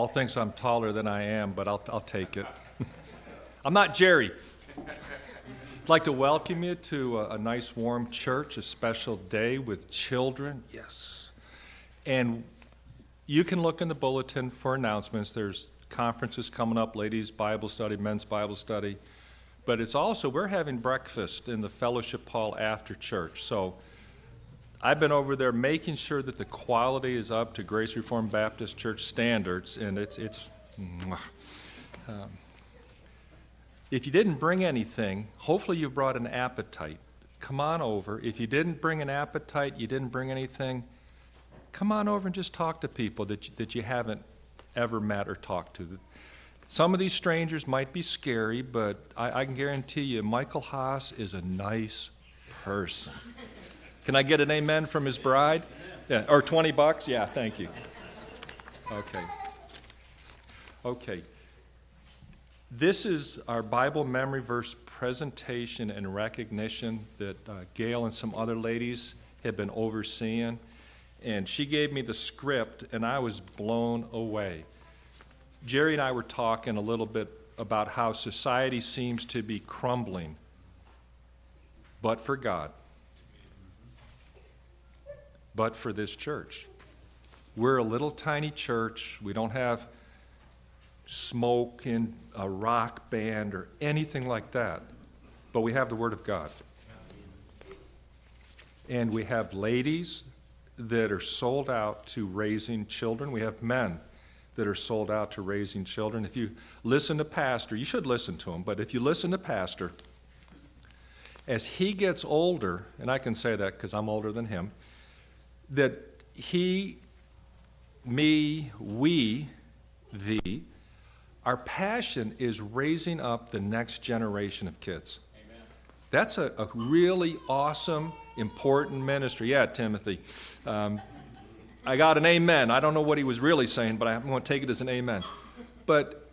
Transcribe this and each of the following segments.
Paul thinks I'm taller than I am, but I'll, I'll take it. I'm not Jerry. I'd like to welcome you to a, a, nice warm church, a special day with children. Yes. And you can look in the bulletin for announcements. There's conferences coming up ladies' Bible study, men's Bible study. But it's also, we're having breakfast in the fellowship hall after church. So I've been over there making sure that the quality is up to Grace Reformed Baptist Church standards, and it's, it's um, if you didn't bring anything, hopefully you brought an appetite. Come on over. If you didn't bring an appetite, you didn't bring anything, come on over and just talk to people that you, that you haven't ever met or talked to. Some of these strangers might be scary, but I, I can guarantee you, Michael Haas is a nice person. Can I get an amen from his bride? Yeah, or 20 bucks? Yeah, thank you. Okay. Okay. This is our Bible memory verse presentation and recognition that uh, Gail and some other ladies have been overseeing. And she gave me the script, and I was blown away. Jerry and I were talking a little bit about how society seems to be crumbling, but for God but for this church. We're a little tiny church. We don't have smoke in a rock band or anything like that, but we have the Word of God. And we have ladies that are sold out to raising children. We have men that are sold out to raising children. If you listen to Pastor, you should listen to him, but if you listen to Pastor, as he gets older, and I can say that because I'm older than him, that he, me, we, thee, our passion is raising up the next generation of kids. Amen. That's a, a, really awesome, important ministry. Yeah, Timothy. Um, I got an amen. I don't know what he was really saying, but I'm going to take it as an amen. But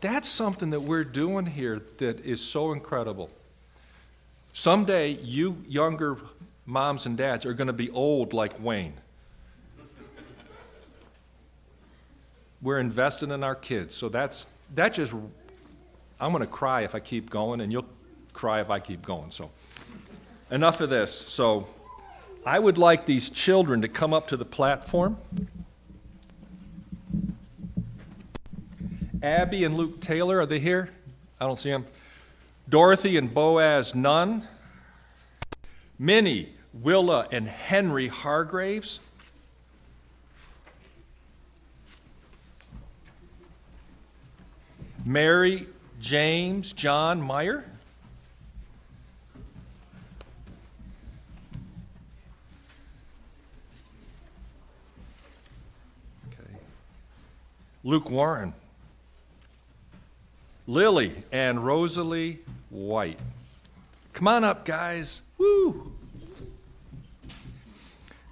that's something that we're doing here that is so incredible. Someday, you younger moms and dads are going to be old like Wayne. We're investing in our kids. So that's that just I'm going to cry if I keep going and you'll cry if I keep going. So enough of this. So I would like these children to come up to the platform. Abby and Luke Taylor, are they here? I don't see them. Dorothy and Boaz Nunn. Minnie, Willa, and Henry Hargraves. Mary, James, John Meyer. Okay. Luke Warren. Lily and Rosalie White. Come on up, guys. Woo!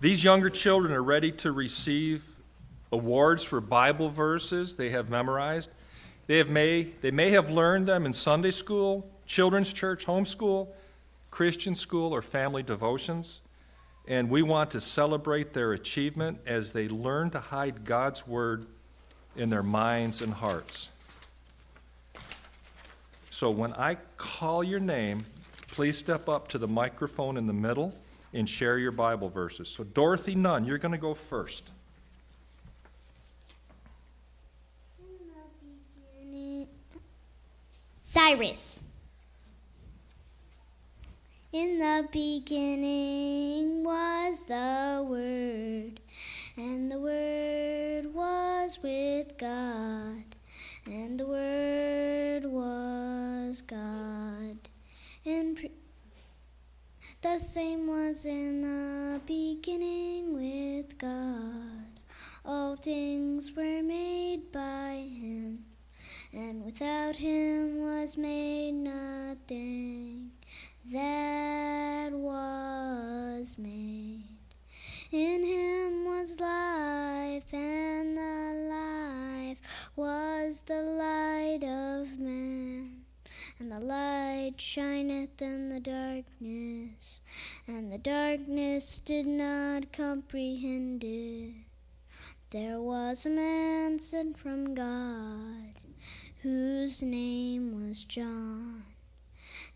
These younger children are ready to receive awards for Bible verses they have memorized. They, have may, they may have learned them in Sunday school, children's church, homeschool, Christian school, or family devotions. And we want to celebrate their achievement as they learn to hide God's Word in their minds and hearts. So when I call your name, please step up to the microphone in the middle and share your Bible verses. So, Dorothy Nunn, you're going to go first. Cyrus. In the beginning was the Word, and the Word was with God, and the Word was God. And pre- the same was in the beginning with God. All things were made by him, and without him was made nothing that was made. In him was life, and the life was the light of man. And the light shineth in the darkness, and the darkness did not comprehend it. There was a man sent from God whose name was John.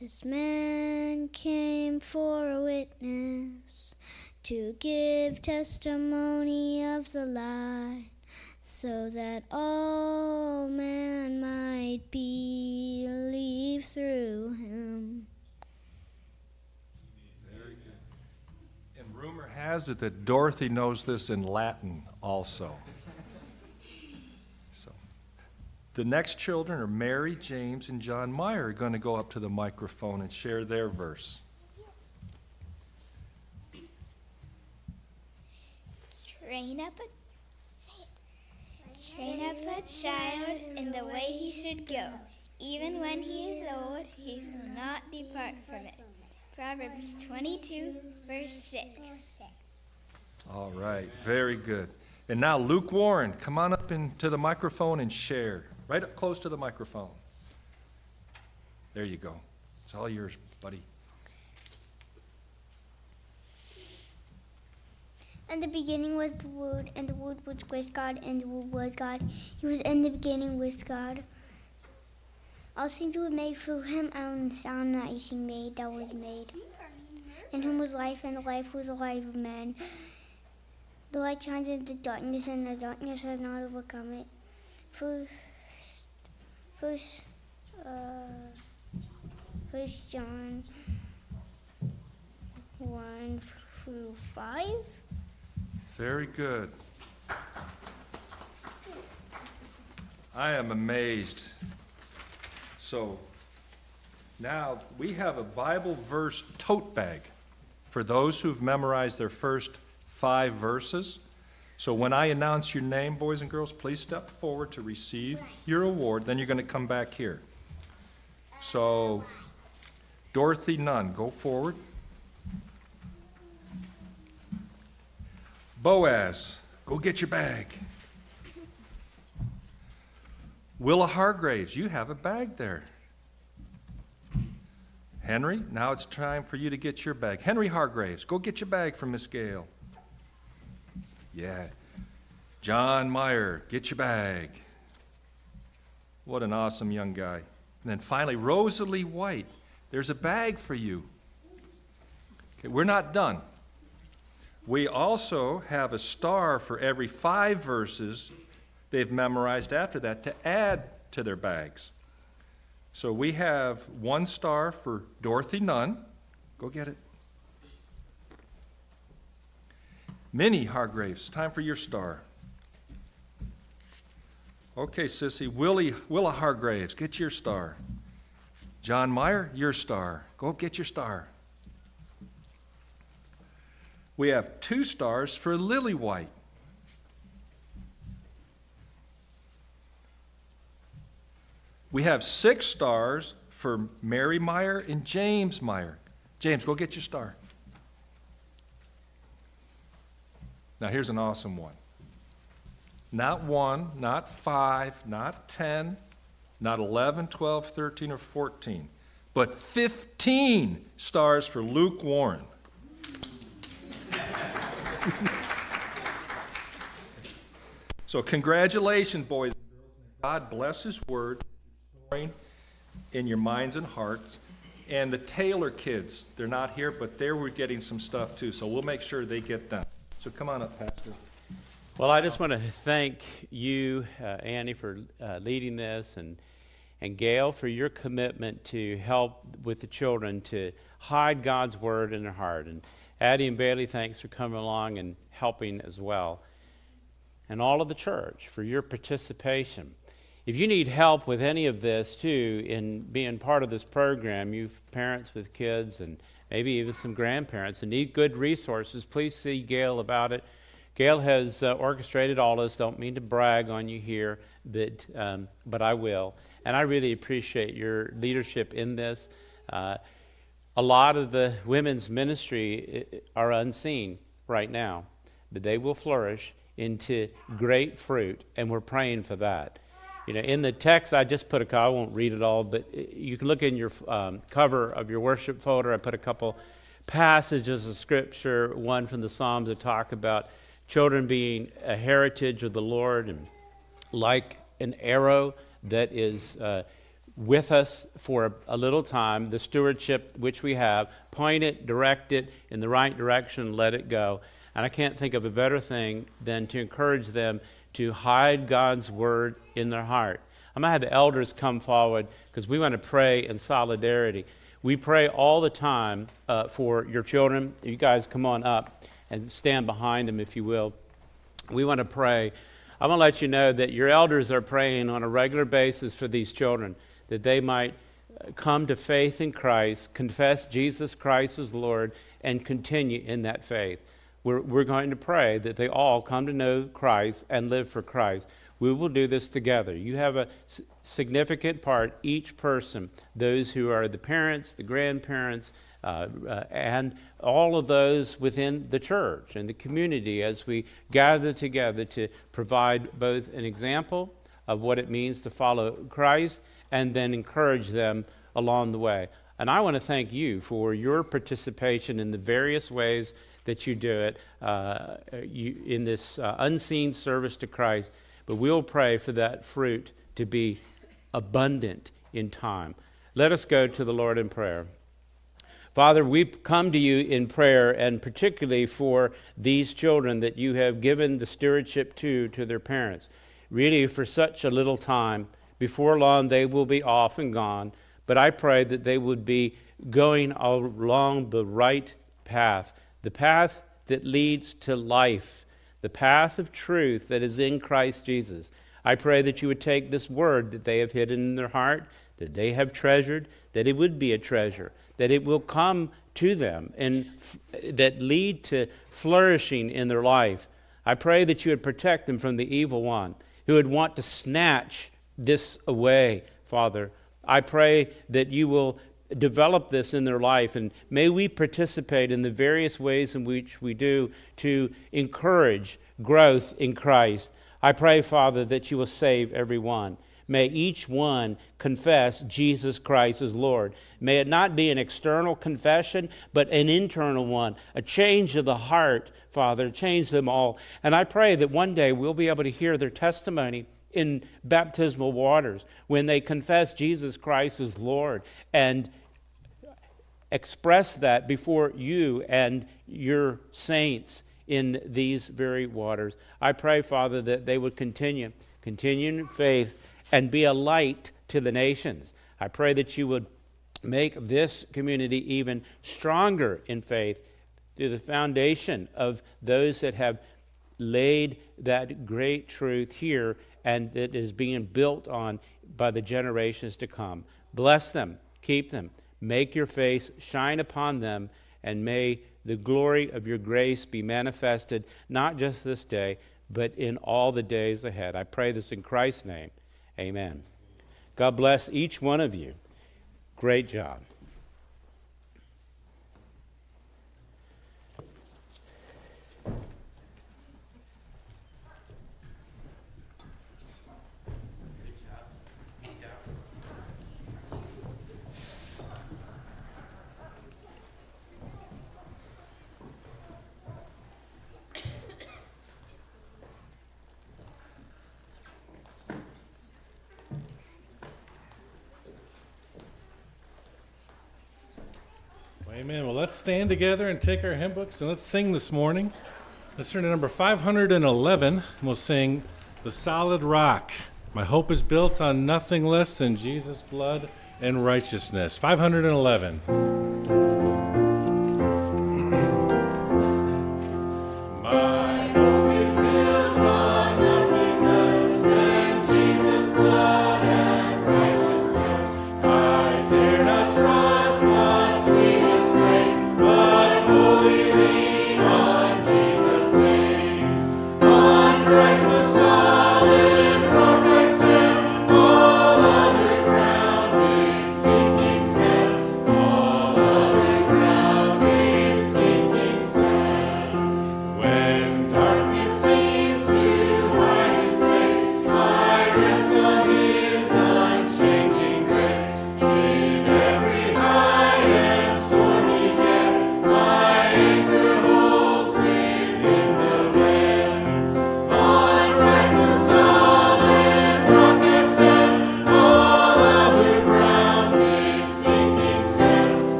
This man came for a witness to give testimony of the light so that all men might believe through him. Very good. And rumor has it that Dorothy knows this in Latin also. So, the next children are Mary, James, and John Meyer are going to go up to the microphone and share their verse. Train up a Train up a child in the way he should go. Even when he is old, he will not depart from it. Proverbs 22, verse 6. All right, very good. And now, Luke Warren, come on up into the microphone and share. Right up close to the microphone. There you go. It's all yours, buddy. In the beginning was the Word, and the Word was with God, and the Word was God. He was in the beginning with God. All things were made through him, and the sound that he made that was made. In whom was life, and the life was the life of men. The light shines in the darkness, and the darkness has not overcome it. First, first, uh, first John 1 through 5. Very good. I am amazed. So now we have a Bible verse tote bag for those who've memorized their first five verses. So when I announce your name, boys and girls, please step forward to receive your award. Then you're going to come back here. So, Dorothy Nunn, go forward. Boaz, go get your bag. Willa Hargraves, you have a bag there. Henry, now it's time for you to get your bag. Henry Hargraves, go get your bag from Miss Gail. Yeah. John Meyer, get your bag. What an awesome young guy. And then finally, Rosalie White, there's a bag for you. Okay, we're not done. We also have a star for every five verses they've memorized after that to add to their bags. So we have one star for Dorothy Nunn. Go get it. Minnie Hargraves, time for your star. Okay, Sissy. Willie, Willa Hargraves, get your star. John Meyer, your star. Go get your star. We have two stars for Lily White. We have six stars for Mary Meyer and James Meyer. James, go get your star. Now, here's an awesome one. Not one, not five, not 10, not 11, 12, 13, or 14, but 15 stars for Luke Warren. so, congratulations, boys God bless His word in your minds and hearts. And the Taylor kids, they're not here, but they were getting some stuff too. So we'll make sure they get them. So come on up, Pastor. Well, I just want to thank you, uh, Annie, for uh, leading this, and and Gail for your commitment to help with the children to hide God's word in their heart. And Addie and Bailey, thanks for coming along and helping as well. And all of the church for your participation. If you need help with any of this too, in being part of this program, you've parents with kids and maybe even some grandparents and need good resources, please see Gail about it. Gail has uh, orchestrated all this. Don't mean to brag on you here, but um, but I will. And I really appreciate your leadership in this. Uh, a lot of the women's ministry are unseen right now, but they will flourish into great fruit, and we're praying for that. You know, in the text, I just put a, I won't read it all, but you can look in your um, cover of your worship folder. I put a couple passages of scripture, one from the Psalms that talk about children being a heritage of the Lord and like an arrow that is uh, with us for a, little time, the stewardship which we have, point it, direct it in the right direction, let it go. And I can't think of a better thing than to encourage them to hide God's word in their heart. I'm going to have the elders come forward because we want to pray in solidarity. We pray all the time uh, for your children. You guys come on up and stand behind them, if you will. We want to pray. I want to let you know that your elders are praying on a regular basis for these children, that they might uh, come to faith in Christ, confess Jesus Christ as Lord, and continue in that faith. We're, we're going to pray that they all come to know Christ and live for Christ. We will do this together. You have a significant part, each person, those who are the parents, the grandparents, uh, uh, and all of those within the church and the community as we gather together to provide both an example of what it means to follow Christ and then encourage them along the way. And I want to thank you for your participation in the various ways that you do it uh, you, in this uh, unseen service to Christ. But we'll pray for that fruit to be abundant in time. Let us go to the Lord in prayer. Father, we come to you in prayer, and particularly for these children that you have given the stewardship to, to their parents. Really, for such a little time. Before long, they will be off and gone. But I pray that they would be going along the right path, the path that leads to life, the path of truth that is in Christ Jesus. I pray that you would take this word that they have hidden in their heart, that they have treasured, that it would be a treasure that it will come to them and f- that lead to flourishing in their life. I pray that you would protect them from the evil one who would want to snatch this away, Father. I pray that you will develop this in their life and may we participate in the various ways in which we do to encourage growth in Christ. I pray, Father, that you will save everyone. May each one confess Jesus Christ as Lord. May it not be an external confession, but an internal one, a change of the heart, Father, change them all. And I pray that one day we'll be able to hear their testimony in baptismal waters when they confess Jesus Christ as Lord and express that before you and your saints in these very waters. I pray, Father, that they would continue, continue in faith and be a light to the nations. I pray that you would make this community even stronger in faith through the foundation of those that have laid that great truth here and that is being built on by the generations to come. Bless them, keep them, make your face shine upon them, and may the glory of your grace be manifested not just this day, but in all the days ahead. I pray this in Christ's name. Amen. God bless each one of you. Great job. Amen. Well, let's stand together and take our hymn books and let's sing this morning. Let's turn to number 511. We'll sing The Solid Rock. My hope is built on nothing less than Jesus' blood and righteousness. 511.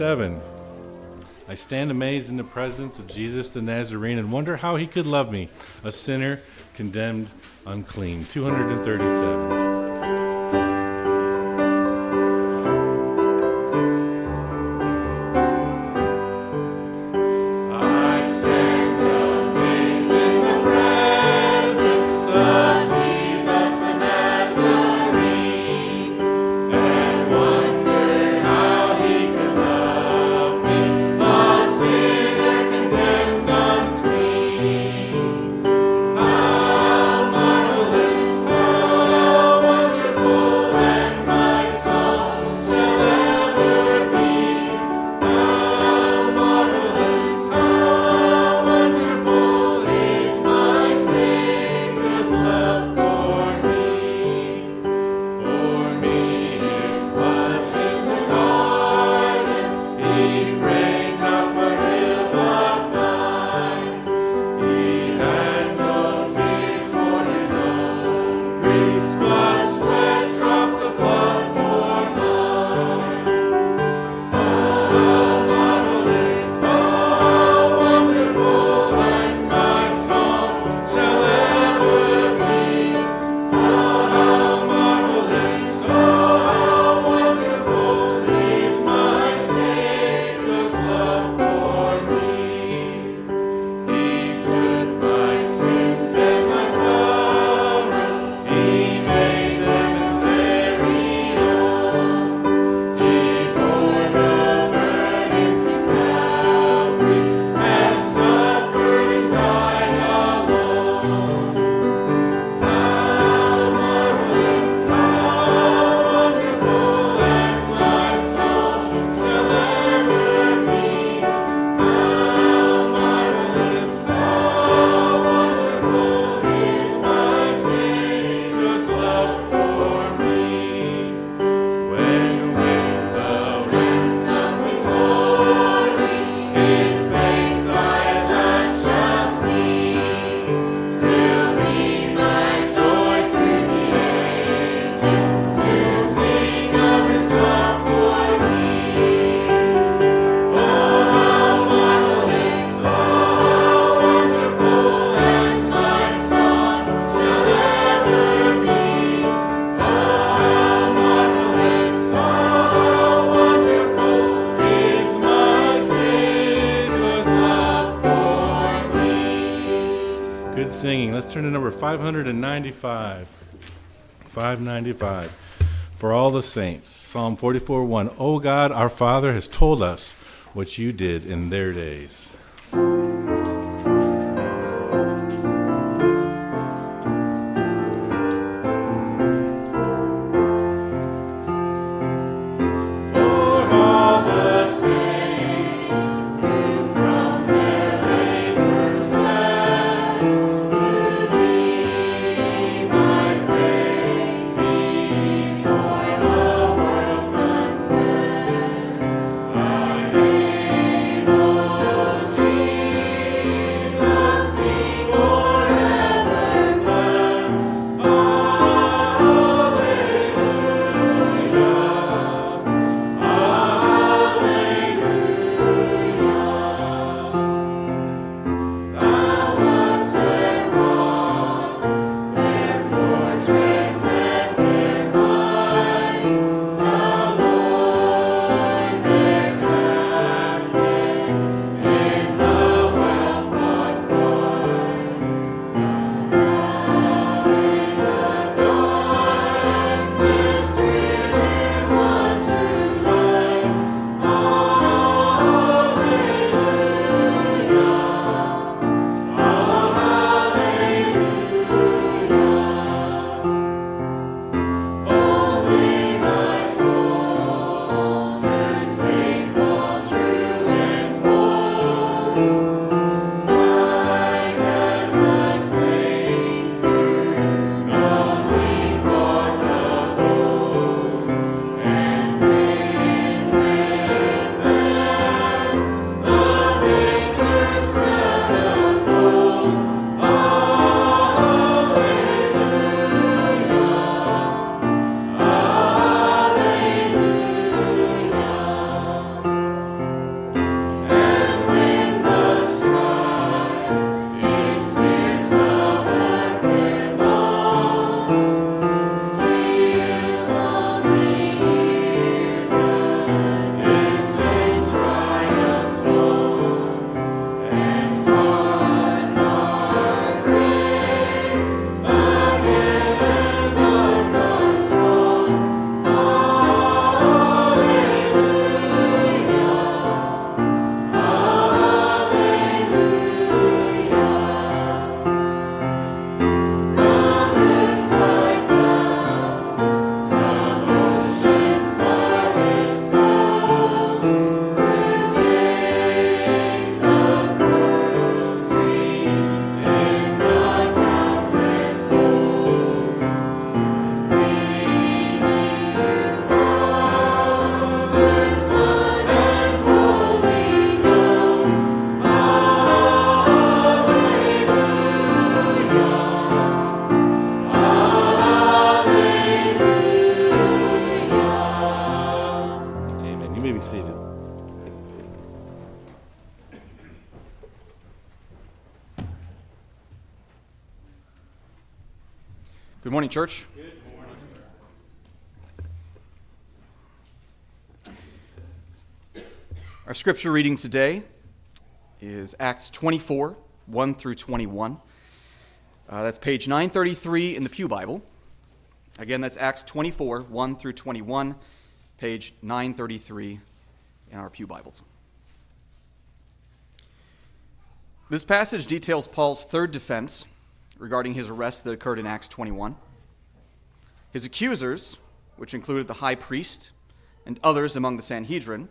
27. I stand amazed in the presence of Jesus the Nazarene and wonder how he could love me, a sinner condemned unclean. 237. Good singing. Let's turn to number 595. 595. For all the saints. Psalm 44 1. O God, our Father, has told us what you did in their days. Morning, church. Good morning. Our scripture reading today is Acts 24, 1 through 21. Uh, that's page 933 in the Pew Bible. Again, that's Acts 24, 1 through 21, page 933 in our Pew Bibles. This passage details Paul's third defense regarding his arrest that occurred in Acts 21. His accusers, which included the high priest and others among the Sanhedrin,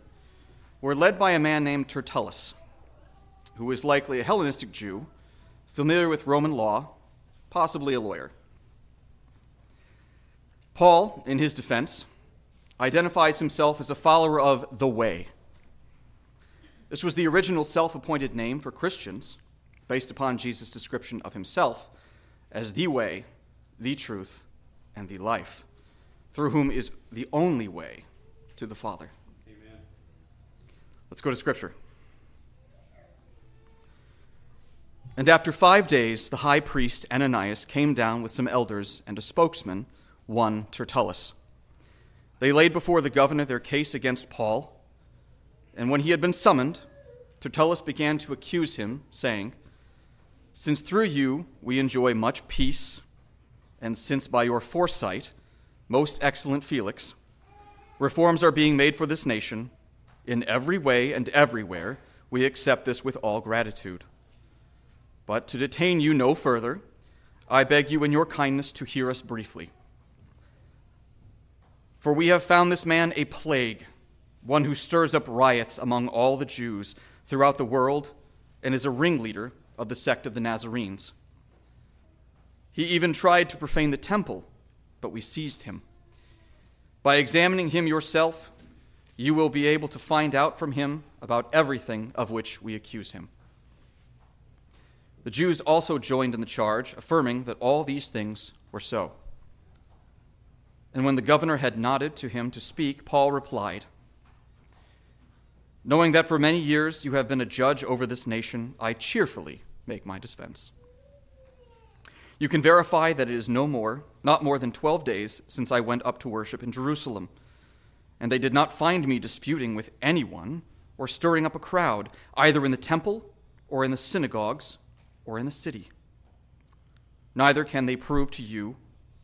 were led by a man named Tertullus, who was likely a Hellenistic Jew, familiar with Roman law, possibly a lawyer. Paul, in his defense, identifies himself as a follower of the Way. This was the original self appointed name for Christians, based upon Jesus' description of himself as the way, the truth, and the life, through whom is the only way to the Father. Amen. Let's go to Scripture. And after five days, the high priest Ananias came down with some elders and a spokesman, one Tertullus. They laid before the governor their case against Paul, and when he had been summoned, Tertullus began to accuse him, saying, Since through you we enjoy much peace, and since by your foresight, most excellent Felix, reforms are being made for this nation, in every way and everywhere, we accept this with all gratitude. But to detain you no further, I beg you in your kindness to hear us briefly. For we have found this man a plague, one who stirs up riots among all the Jews throughout the world and is a ringleader of the sect of the Nazarenes. He even tried to profane the temple, but we seized him. By examining him yourself, you will be able to find out from him about everything of which we accuse him. The Jews also joined in the charge, affirming that all these things were so. And when the governor had nodded to him to speak, Paul replied, Knowing that for many years you have been a judge over this nation, I cheerfully make my defense. You can verify that it is no more, not more than 12 days since I went up to worship in Jerusalem, and they did not find me disputing with anyone or stirring up a crowd, either in the temple or in the synagogues or in the city. Neither can they prove to you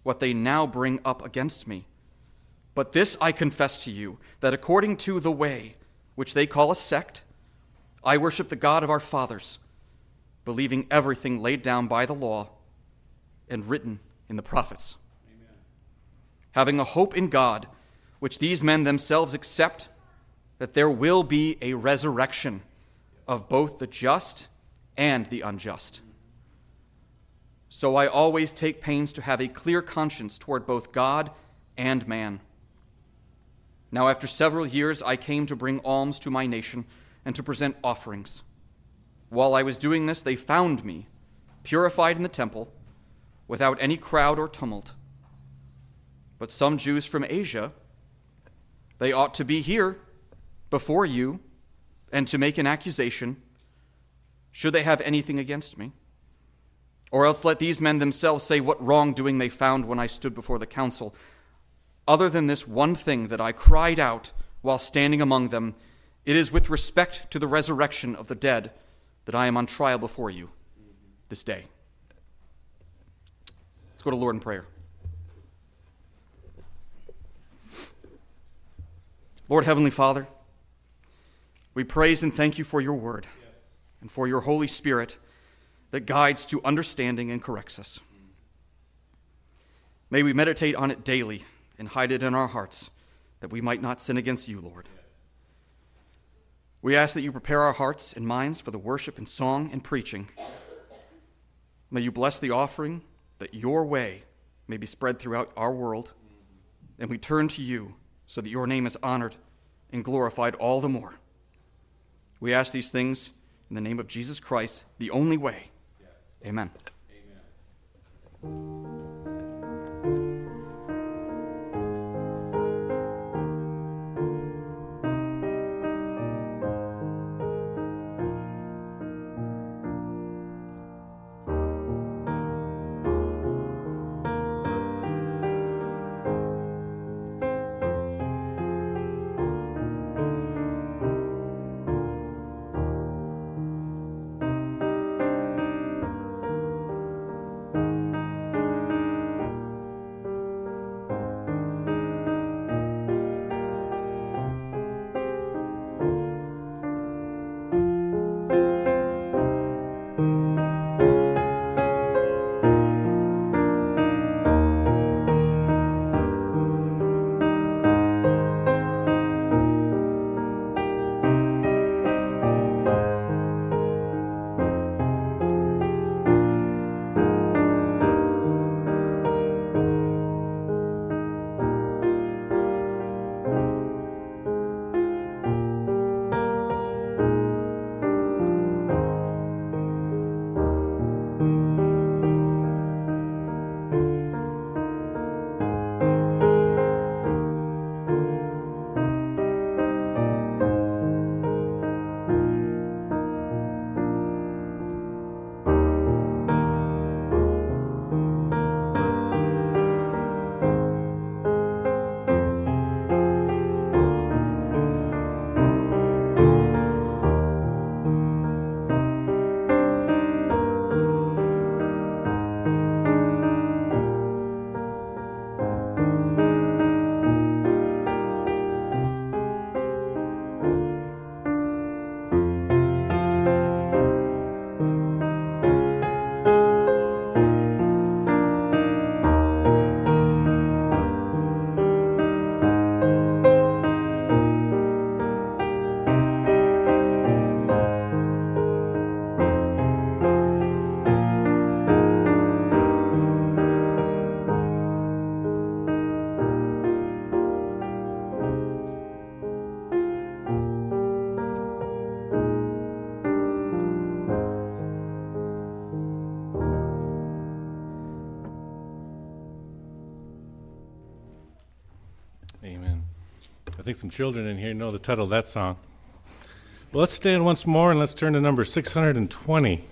what they now bring up against me. But this I confess to you, that according to the way, which they call a sect, I worship the God of our fathers, believing everything laid down by the law and written in the prophets. Amen. Having a hope in God, which these men themselves accept, that there will be a resurrection of both the just and the unjust. So I always take pains to have a clear conscience toward both God and man. Now, after several years, I came to bring alms to my nation and to present offerings. While I was doing this, they found me, purified in the temple, without any crowd or tumult. But some Jews from Asia, they ought to be here before you and to make an accusation should they have anything against me? Or else let these men themselves say what wrongdoing they found when I stood before the council. Other than this one thing that I cried out while standing among them, it is with respect to the resurrection of the dead that I am on trial before you this day. Go to Lord in prayer. Lord Heavenly Father, we praise and thank you for your word and for your Holy Spirit that guides to understanding and corrects us. May we meditate on it daily and hide it in our hearts that we might not sin against you, Lord. We ask that you prepare our hearts and minds for the worship and song and preaching. May you bless the offering that your way may be spread throughout our world. And we turn to you so that your name is honored and glorified all the more. We ask these things in the name of Jesus Christ, the only way. Amen. Amen. Think some children in here know the title of that song. Well, let's stand once more and let's turn to number 620.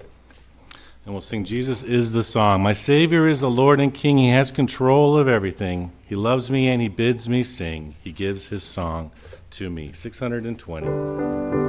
And we'll sing Jesus is the song. My Savior is the Lord and King. He has control of everything. He loves me and he bids me sing. He gives his song to me. 620.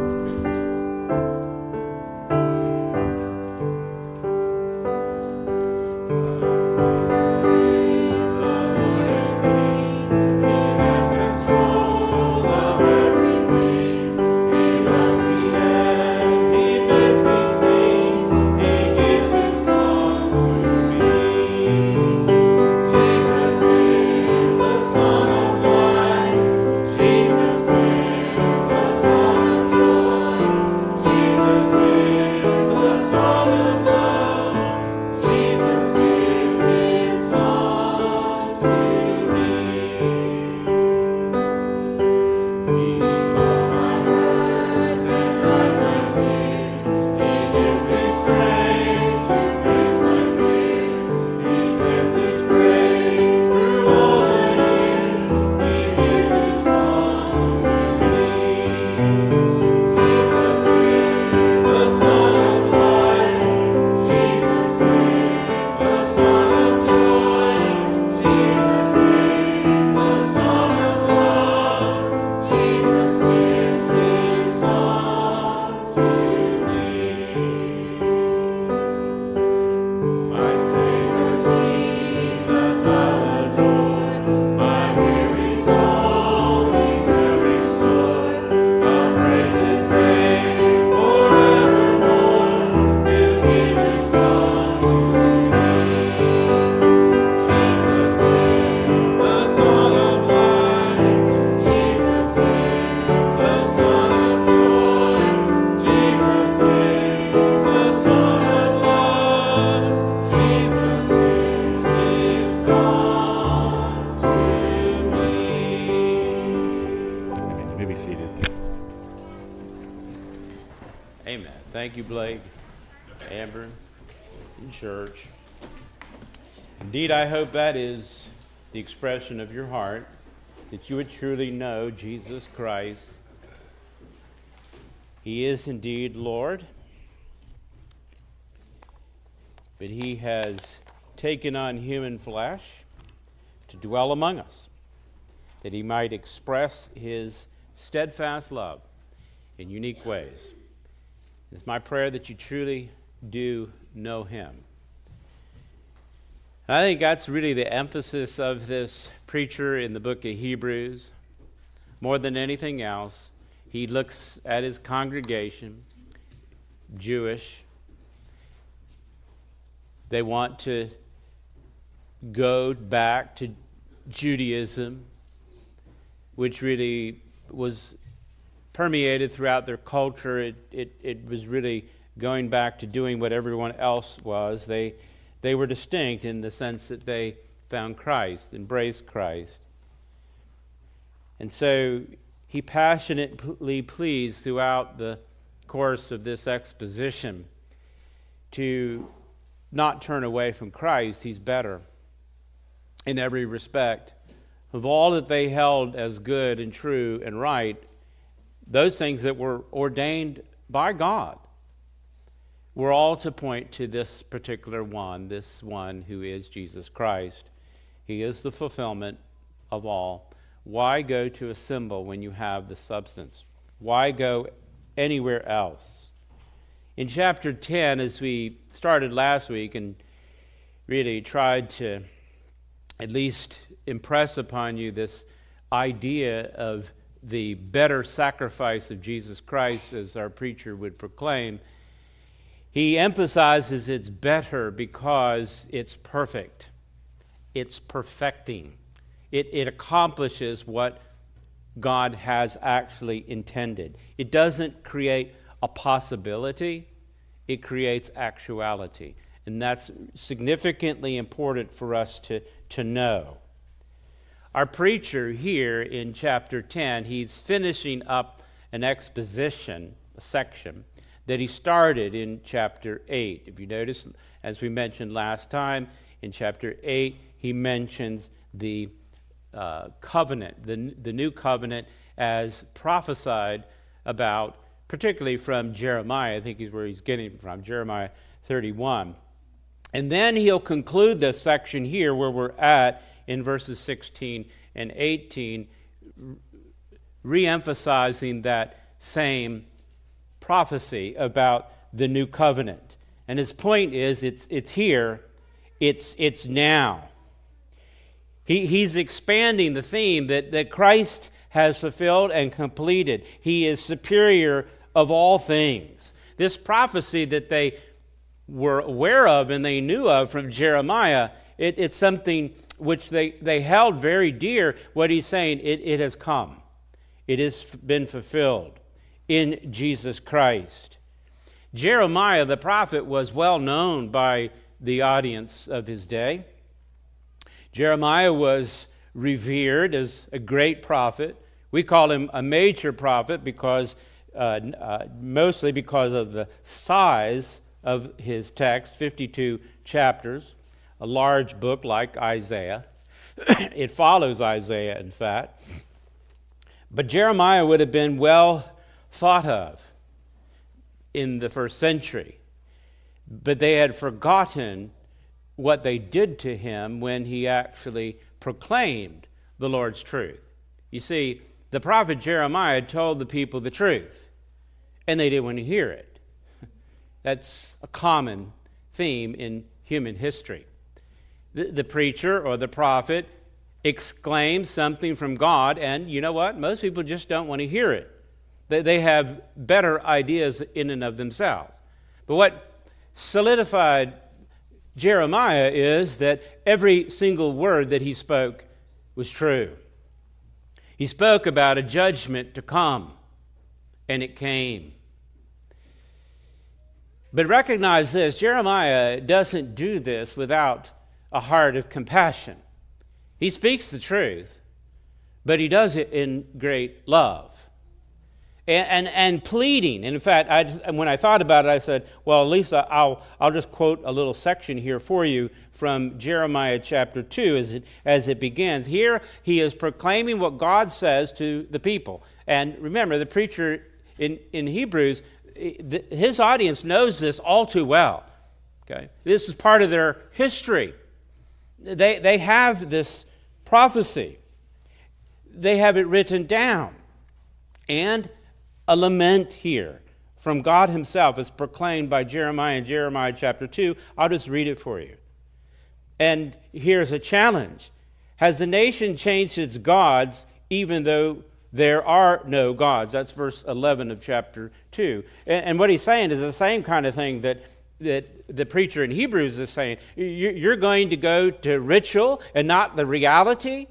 Indeed, I hope that is the expression of your heart, that you would truly know Jesus Christ. He is indeed Lord, but He has taken on human flesh to dwell among us, that He might express His steadfast love in unique ways. It's my prayer that you truly do know him. I think that's really the emphasis of this preacher in the book of Hebrews. More than anything else, he looks at his congregation, Jewish. They want to go back to Judaism, which really was permeated throughout their culture. It, it, it was really going back to doing what everyone else was. They, they were distinct in the sense that they found Christ, embraced Christ. And so he passionately pleads throughout the course of this exposition to not turn away from Christ. He's better in every respect. Of all that they held as good and true and right, those things that were ordained by God were all to point to this particular one, this one who is Jesus Christ. He is the fulfillment of all. Why go to a symbol when you have the substance? Why go anywhere else? In chapter 10, as we started last week and really tried to at least impress upon you this idea of the better sacrifice of Jesus Christ, as our preacher would proclaim, he emphasizes it's better because it's perfect. It's perfecting. It, it accomplishes what God has actually intended. It doesn't create a possibility, it creates actuality. And that's significantly important for us to, to know. Our preacher here in chapter 10, he's finishing up an exposition, a section, that he started in chapter 8. If you notice, as we mentioned last time, in chapter 8, he mentions the uh, covenant, the, the new covenant, as prophesied about, particularly from Jeremiah. I think is where he's getting from, Jeremiah 31. And then he'll conclude this section here where we're at in verses 16 and 18, re emphasizing that same prophecy about the new covenant. And his point is it's, it's here, it's, it's now. He, he's expanding the theme that, that Christ has fulfilled and completed. He is superior of all things. This prophecy that they were aware of and they knew of from Jeremiah, it, it's something which they, they held very dear. What he's saying, it, it has come, it has been fulfilled in Jesus Christ. Jeremiah the prophet was well known by the audience of his day. Jeremiah was revered as a great prophet. We call him a major prophet because, uh, uh, mostly because of the size of his text 52 chapters, a large book like Isaiah. it follows Isaiah, in fact. But Jeremiah would have been well thought of in the first century. But they had forgotten what they did to him when he actually proclaimed the Lord's truth. You see, the prophet Jeremiah told the people the truth, and they didn't want to hear it. That's a common theme in human history. The, the preacher or the prophet exclaims something from God, and you know what? Most people just don't want to hear it. They, they have better ideas in and of themselves. But what solidified Jeremiah is that every single word that he spoke was true. He spoke about a judgment to come, and it came. But recognize this Jeremiah doesn't do this without a heart of compassion. He speaks the truth, but he does it in great love and, and, and pleading. And in fact, I, when I thought about it, I said, well, at least I'll, I'll just quote a little section here for you from Jeremiah chapter 2 as it, as it begins. Here, he is proclaiming what God says to the people. And remember, the preacher in, in Hebrews, eh, his audience knows this all too well. Okay? This is part of their history. They, they have this prophecy, they have it written down. And a lament here from God Himself is proclaimed by Jeremiah in Jeremiah chapter 2. I'll just read it for you. And here's a challenge Has the nation changed its gods even though there are no gods? That's verse 11 of chapter 2. And, and what he's saying is the same kind of thing that that the preacher in Hebrews is saying. You're going to go to ritual and not the reality?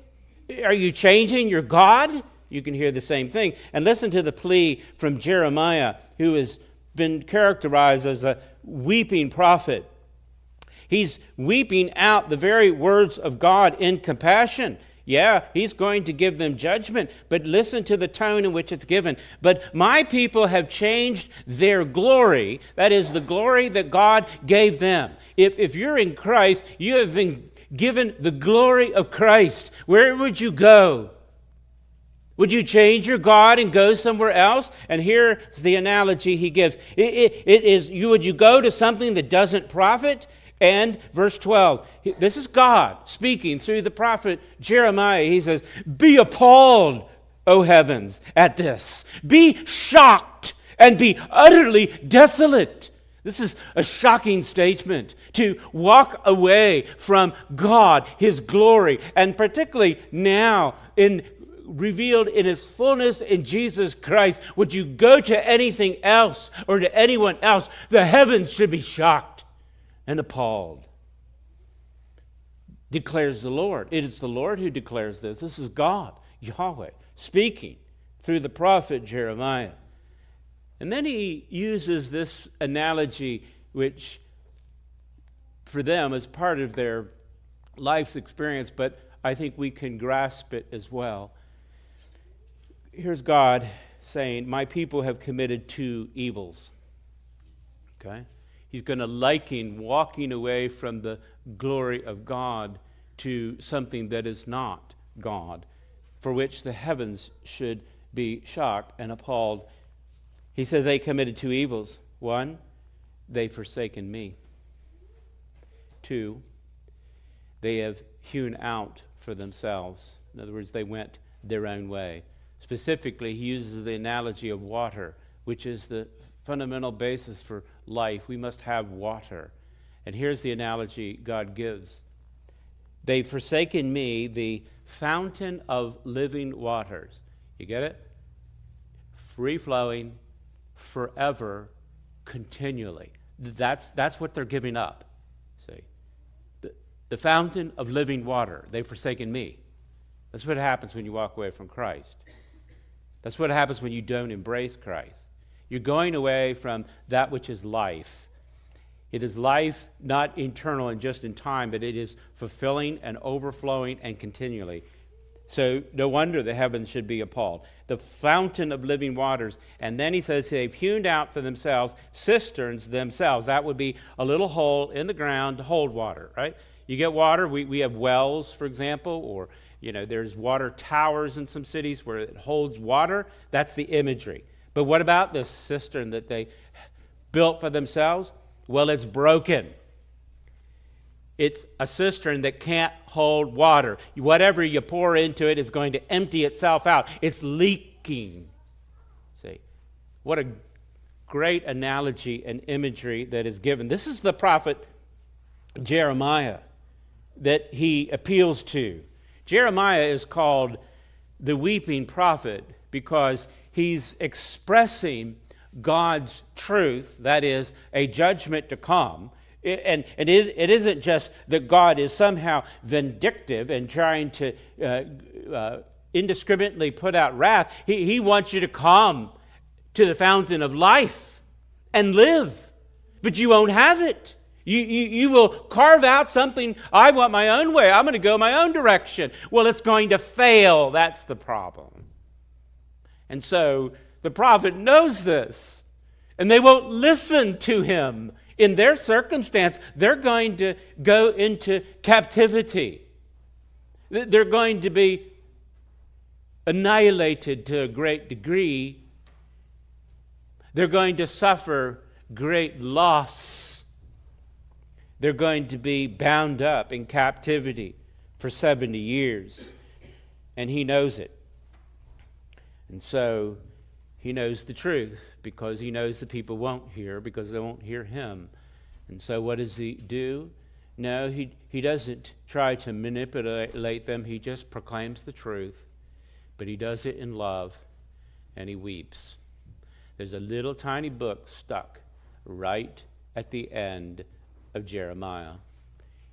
Are you changing your God? You can hear the same thing. And listen to the plea from Jeremiah, who has been characterized as a weeping prophet. He's weeping out the very words of God in compassion. Yeah, he's going to give them judgment, but listen to the tone in which it's given. But my people have changed their glory. That is the glory that God gave them. If, if you're in Christ, you have been given the glory of Christ. Where would you go? Would you change your God and go somewhere else? And here's the analogy he gives it, it, it is you would you go to something that doesn't profit? And verse 12, this is God speaking through the prophet Jeremiah. He says, Be appalled, O heavens, at this. Be shocked and be utterly desolate. This is a shocking statement to walk away from God, His glory, and particularly now in revealed in its fullness in Jesus Christ, would you go to anything else or to anyone else, the heavens should be shocked and appalled. Declares the Lord. It is the Lord who declares this. This is God, Yahweh, speaking through the prophet Jeremiah. And then he uses this analogy, which for them is part of their life's experience, but I think we can grasp it as well here's God saying, My people have committed two evils. Okay? He's going to liken walking away from the glory of God to something that is not God, for which the heavens should be shocked and appalled. He said they committed two evils. One, they forsaken me. Two, they have hewn out for themselves. In other words, they went their own way. Specifically, he uses the analogy of water, which is the fundamental basis for life. We must have water. And here's the analogy God gives They've forsaken me, the fountain of living waters. You get it? Free flowing, forever, continually. That's, that's what they're giving up. See? The, the fountain of living water. They've forsaken me. That's what happens when you walk away from Christ. That's what happens when you don't embrace Christ. You're going away from that which is life. It is life not internal and just in time, but it is fulfilling and overflowing and continually. So no wonder the heavens should be appalled. The fountain of living waters. And then he says they've hewn out for themselves cisterns themselves. That would be a little hole in the ground to hold water, right? You get water, we, we have wells, for example, or you know, there's water towers in some cities where it holds water. That's the imagery. But what about the cistern that they built for themselves? Well, it's broken. It's a cistern that can't hold water. Whatever you pour into it is going to empty itself out. It's leaking. See, what a great analogy and imagery that is given. This is the prophet Jeremiah that he appeals to. Jeremiah is called the weeping prophet because he's expressing God's truth, that is, a judgment to come and, it, isn't just that God is somehow vindictive and trying to uh, uh, indiscriminately put out wrath. He wants you to come to the fountain of life and live, but you won't have it. You, you, you will carve out something, I want my own way, I'm going to go my own direction. Well, it's going to fail. That's the problem. And so the prophet knows this, and they won't listen to him in their circumstance, they're going to go into captivity. They're going to be annihilated to a great degree. They're going to suffer great loss. They're going to be bound up in captivity for 70 years. And he knows it. And so he knows the truth because he knows the people won't hear because they won't hear him. And so, what does he do? No, he, he doesn't try to manipulate them. He just proclaims the truth, but he does it in love and he weeps. There's a little tiny book stuck right at the end of Jeremiah.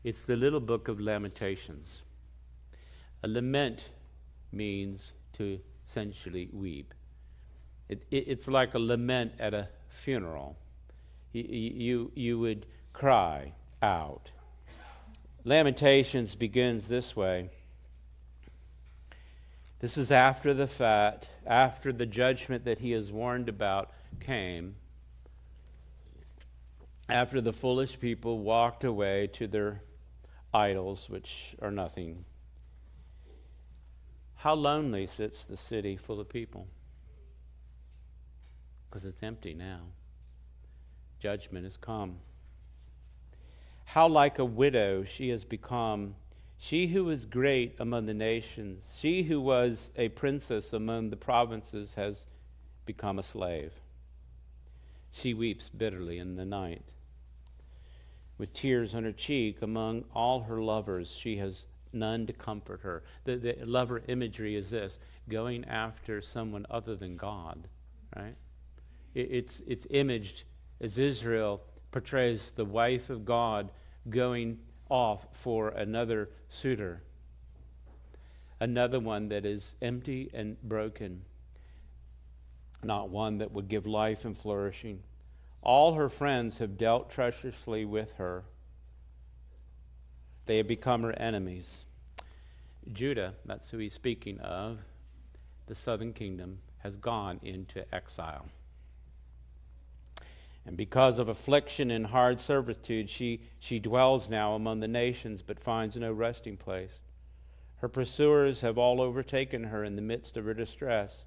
It's the little book of Lamentations. A lament means to essentially weep. It, it, it's like a lament at a funeral. You, you, you would cry out. Lamentations begins this way. This is after the fact, after the judgment that he has warned about came, after the foolish people walked away to their idols, which are nothing. How lonely sits the city full of people because it's empty now. Judgment has come. How like a widow she has become, she who was great among the nations, she who was a princess among the provinces has become a slave. She weeps bitterly in the night. With tears on her cheek, among all her lovers, she has none to comfort her. The, the lover imagery is this going after someone other than God, right? it's, it's imaged as Israel portrays the wife of God going off for another suitor, another one that is empty and broken, not one that would give life and flourishing. All her friends have dealt treacherously with her. They have become her enemies. Judah, that's who he's speaking of, the southern kingdom, has gone into exile. And because of affliction and hard servitude, she, she dwells now among the nations, but finds no resting place. Her pursuers have all overtaken her in the midst of her distress.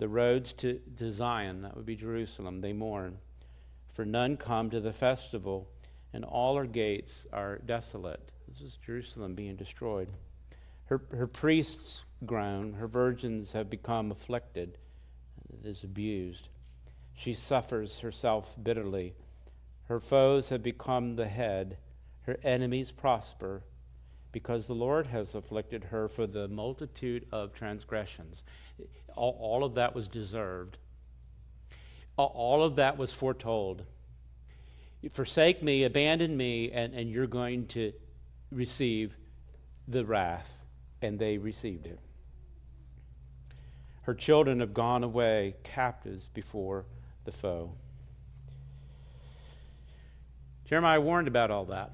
the roads to, to Zion, that would be Jerusalem, they mourn. For none come to the festival, and all her gates are desolate. This is Jerusalem being destroyed. Her, her priests groan, her virgins have become afflicted, and it is abused. She suffers herself bitterly. Her foes have become the head, her enemies prosper, because the Lord has afflicted her for the multitude of transgressions. All, all of that was deserved, all of that was foretold. forsake me, abandon me, and, and you're going to receive the wrath. And they received it. Her children have gone away captives before the foe. Jeremiah warned about all that,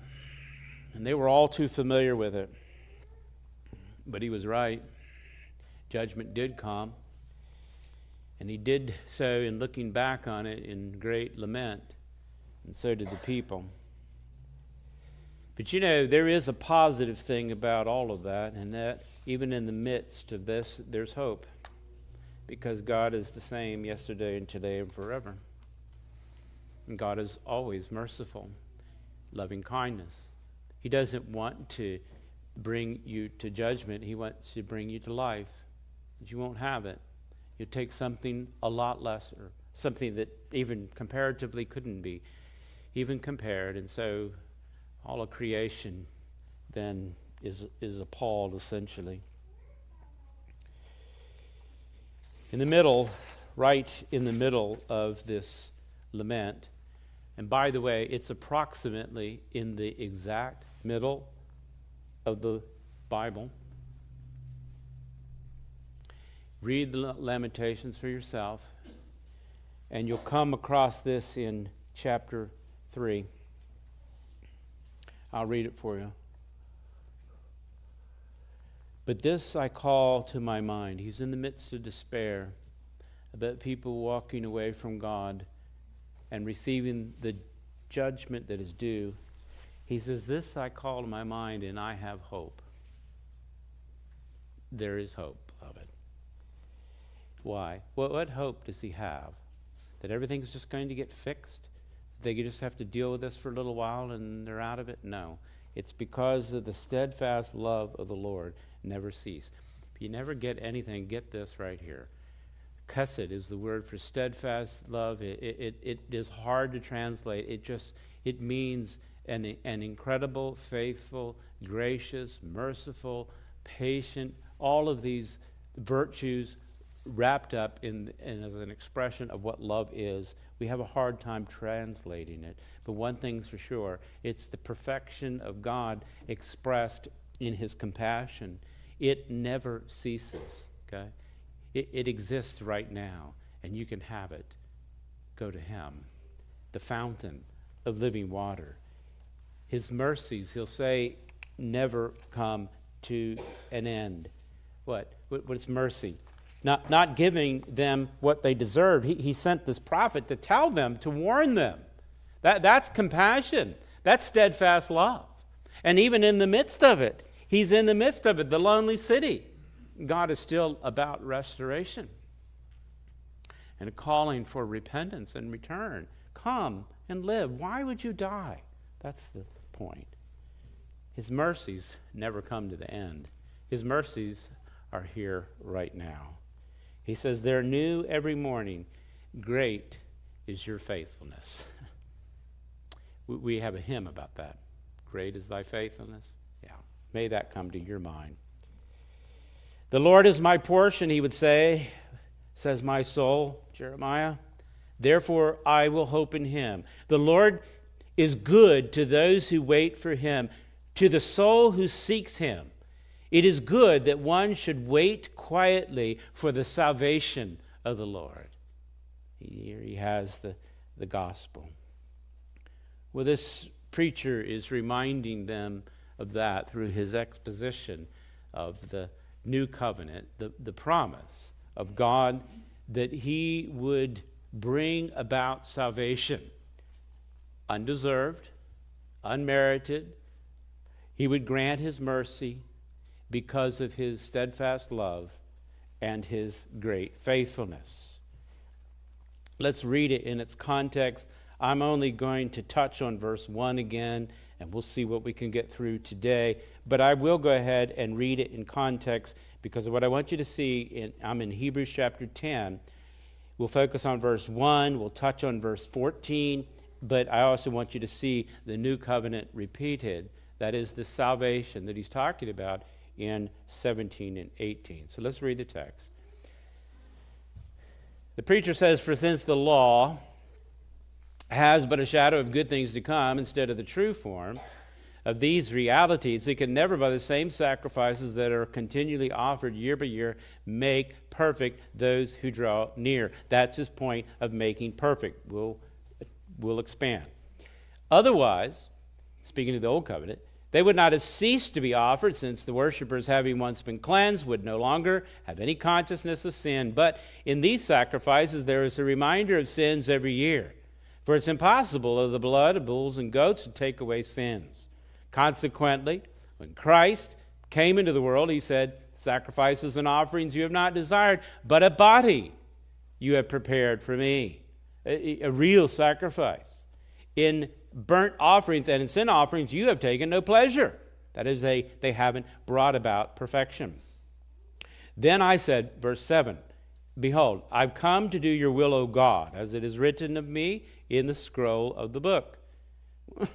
and they were all too familiar with it. But he was right. Judgment did come, and he did so in looking back on it in great lament, and so did the people. But you know, there is a positive thing about all of that, and that even in the midst of this, there's hope because God is the same yesterday and today and forever. And God is always merciful, loving kindness. He doesn't want to bring you to judgment, He wants to bring you to life. But you won't have it. You take something a lot lesser, something that even comparatively couldn't be, even compared. And so all of creation then is, is appalled essentially. In the middle, right in the middle of this lament, and by the way, it's approximately in the exact middle of the Bible. Read the Lamentations for yourself, and you'll come across this in chapter 3. I'll read it for you. But this I call to my mind. He's in the midst of despair about people walking away from God and receiving the judgment that is due. He says, This I call to my mind, and I have hope. There is hope. Why? Well, what hope does he have? That everything's just going to get fixed? They just have to deal with this for a little while and they're out of it? No. It's because of the steadfast love of the Lord never cease. If you never get anything, get this right here. Chesed is the word for steadfast love. It, it, it is hard to translate. It just it means an, an incredible, faithful, gracious, merciful, patient, all of these virtues wrapped up in, in, as an expression of what love is. We have a hard time translating it. But one thing's for sure it's the perfection of God expressed in his compassion it never ceases, okay? It, it exists right now, and you can have it. Go to Him, the fountain of living water. His mercies, He'll say, never come to an end. What? What's mercy? Not, not giving them what they deserve. He, he sent this prophet to tell them, to warn them. That, that's compassion. That's steadfast love. And even in the midst of it, He's in the midst of it, the lonely city. God is still about restoration and calling for repentance and return. Come and live. Why would you die? That's the point. His mercies never come to the end, His mercies are here right now. He says, They're new every morning. Great is your faithfulness. we have a hymn about that. Great is thy faithfulness. Yeah. May that come to your mind. The Lord is my portion, he would say, says my soul, Jeremiah. Therefore, I will hope in him. The Lord is good to those who wait for him, to the soul who seeks him. It is good that one should wait quietly for the salvation of the Lord. Here he has the, the gospel. Well, this preacher is reminding them of that through his exposition of the new covenant, the, the promise of God that he would bring about salvation undeserved, unmerited. He would grant his mercy because of his steadfast love and his great faithfulness. Let's read it in its context. I'm only going to touch on verse 1 again, and we'll see what we can get through today. But I will go ahead and read it in context because of what I want you to see, in, I'm in Hebrews chapter 10. We'll focus on verse 1, we'll touch on verse 14, but I also want you to see the new covenant repeated. That is the salvation that he's talking about in 17 and 18. So let's read the text. The preacher says, For since the law has but a shadow of good things to come instead of the true form of these realities, it can never, by the same sacrifices that are continually offered year by year, make perfect those who draw near. That's his point of making perfect. We'll, we'll expand. Otherwise, speaking of the Old Covenant, they would not have ceased to be offered, since the worshippers, having once been cleansed, would no longer have any consciousness of sin. But in these sacrifices, there is a reminder of sins every year. For it's impossible of the blood of bulls and goats to take away sins. Consequently, when Christ came into the world, he said, Sacrifices and offerings you have not desired, but a body you have prepared for me. A, a real sacrifice. In burnt offerings and in sin offerings you have taken no pleasure. That is, they, they haven't brought about perfection. Then I said, verse 7 Behold, I've come to do your will, O God, as it is written of me in the scroll of the book.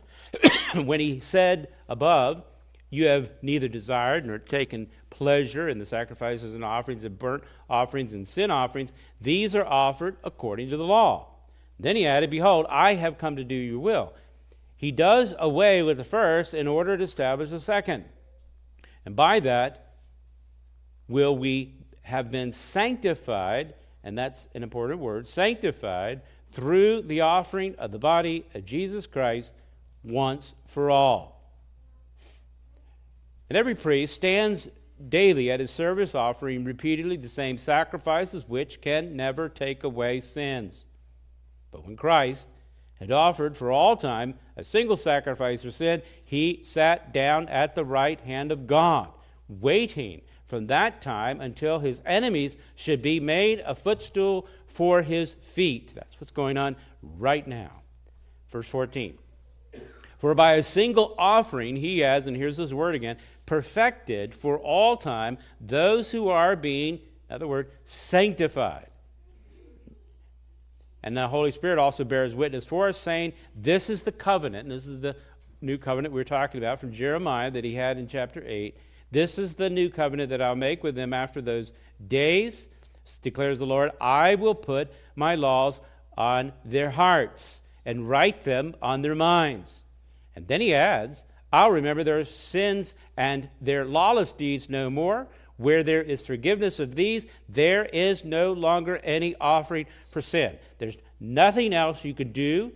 when he said above, You have neither desired nor taken pleasure in the sacrifices and offerings of burnt offerings and sin offerings, these are offered according to the law. Then he added, Behold, I have come to do your will. He does away with the first in order to establish the second. And by that, will we have been sanctified, and that's an important word, sanctified through the offering of the body of Jesus Christ once for all. And every priest stands daily at his service, offering repeatedly the same sacrifices which can never take away sins. But when Christ had offered for all time a single sacrifice for sin, he sat down at the right hand of God, waiting from that time until his enemies should be made a footstool for his feet. That's what's going on right now. Verse 14. For by a single offering he has, and here's his word again, perfected for all time those who are being, in other words, sanctified. And the Holy Spirit also bears witness for us, saying, This is the covenant, and this is the new covenant we were talking about from Jeremiah that he had in chapter 8. This is the new covenant that I'll make with them after those days, declares the Lord. I will put my laws on their hearts and write them on their minds. And then he adds, I'll remember their sins and their lawless deeds no more. Where there is forgiveness of these, there is no longer any offering for sin. There's nothing else you could do.